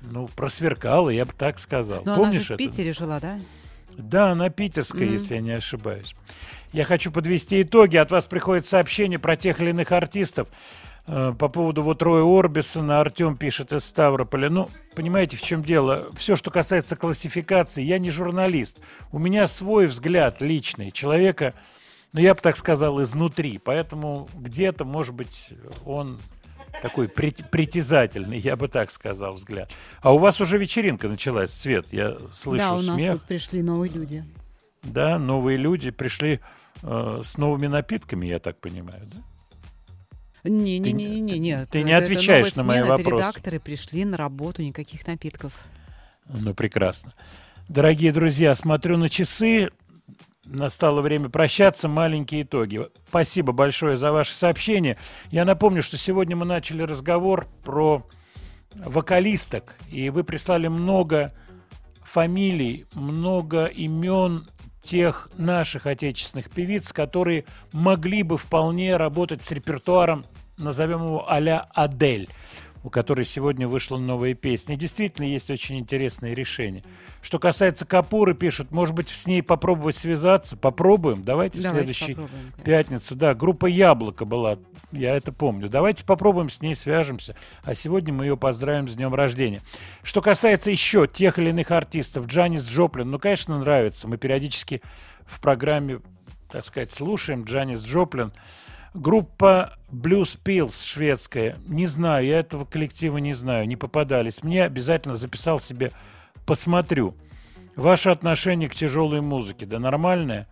ну, просверкала, я бы так сказал. Но она Помнишь же в это? Питере жила, да? Да, она питерская, Мгм. если я не ошибаюсь. Я хочу подвести итоги. От вас приходит сообщение про тех или иных артистов. Э, По поводу вот Роя Орбисона Артем пишет из Ставрополя. Ну, понимаете, в чем дело? Все, что касается классификации, я не журналист. У меня свой взгляд личный человека, ну, я бы так сказал, изнутри. Поэтому где-то, может быть, он такой прит- притязательный, я бы так сказал, взгляд. А у вас уже вечеринка началась, Свет, я слышу да, у нас смех. тут пришли новые люди. Да, новые люди пришли с новыми напитками, я так понимаю, да? Не, не, не, не, не, нет. ты не это отвечаешь на мои вопросы. редакторы пришли на работу, никаких напитков. Ну, прекрасно. Дорогие друзья, смотрю на часы. Настало время прощаться. Маленькие итоги. Спасибо большое за ваше сообщение. Я напомню, что сегодня мы начали разговор про вокалисток. И вы прислали много фамилий, много имен тех наших отечественных певиц, которые могли бы вполне работать с репертуаром, назовем его а-ля Адель, у которой сегодня вышла новая песня. И действительно есть очень интересные решения. Что касается Капуры, пишут, может быть, с ней попробовать связаться. Попробуем. Давайте, в Давайте следующий попробуем, пятницу. Да, группа Яблоко была, я это помню. Давайте попробуем с ней свяжемся. А сегодня мы ее поздравим с днем рождения. Что касается еще тех или иных артистов, Джанис Джоплин, ну, конечно, нравится. Мы периодически в программе, так сказать, слушаем Джанис Джоплин. Группа Blues Pills шведская. Не знаю, я этого коллектива не знаю, не попадались. Мне обязательно записал себе «посмотрю». Ваше отношение к тяжелой музыке, да нормальное?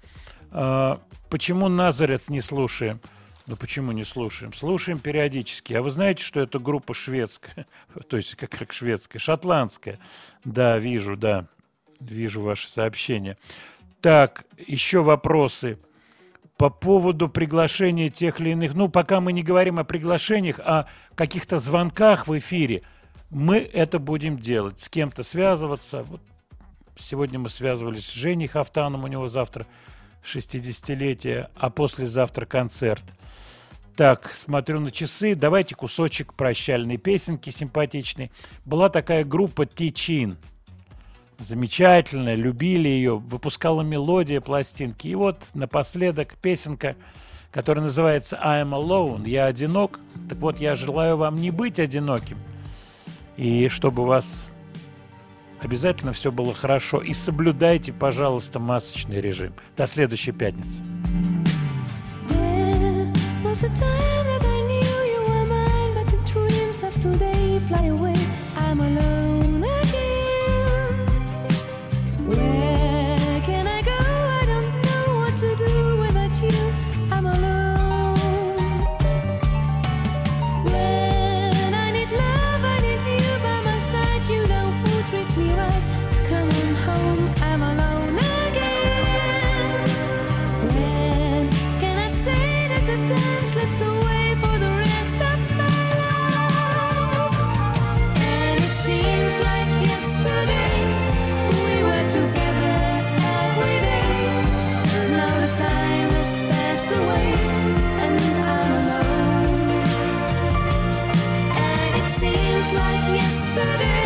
А, почему Назарeth не слушаем? Ну почему не слушаем? Слушаем периодически. А вы знаете, что это группа шведская? То есть как, как шведская? Шотландская. Да, вижу, да. Вижу ваше сообщение. Так, еще вопросы по поводу приглашения тех или иных. Ну, пока мы не говорим о приглашениях, а каких-то звонках в эфире, мы это будем делать. С кем-то связываться. Вот сегодня мы связывались с Женей Хафтаном, у него завтра 60-летие, а послезавтра концерт. Так, смотрю на часы. Давайте кусочек прощальной песенки симпатичной. Была такая группа Тичин. Замечательная, любили ее, выпускала мелодия пластинки. И вот напоследок песенка, которая называется I'm Alone, я одинок. Так вот, я желаю вам не быть одиноким. И чтобы у вас обязательно все было хорошо. И соблюдайте, пожалуйста, масочный режим. До следующей пятницы. There was a time that I knew you were mine, but the dreams of today yesterday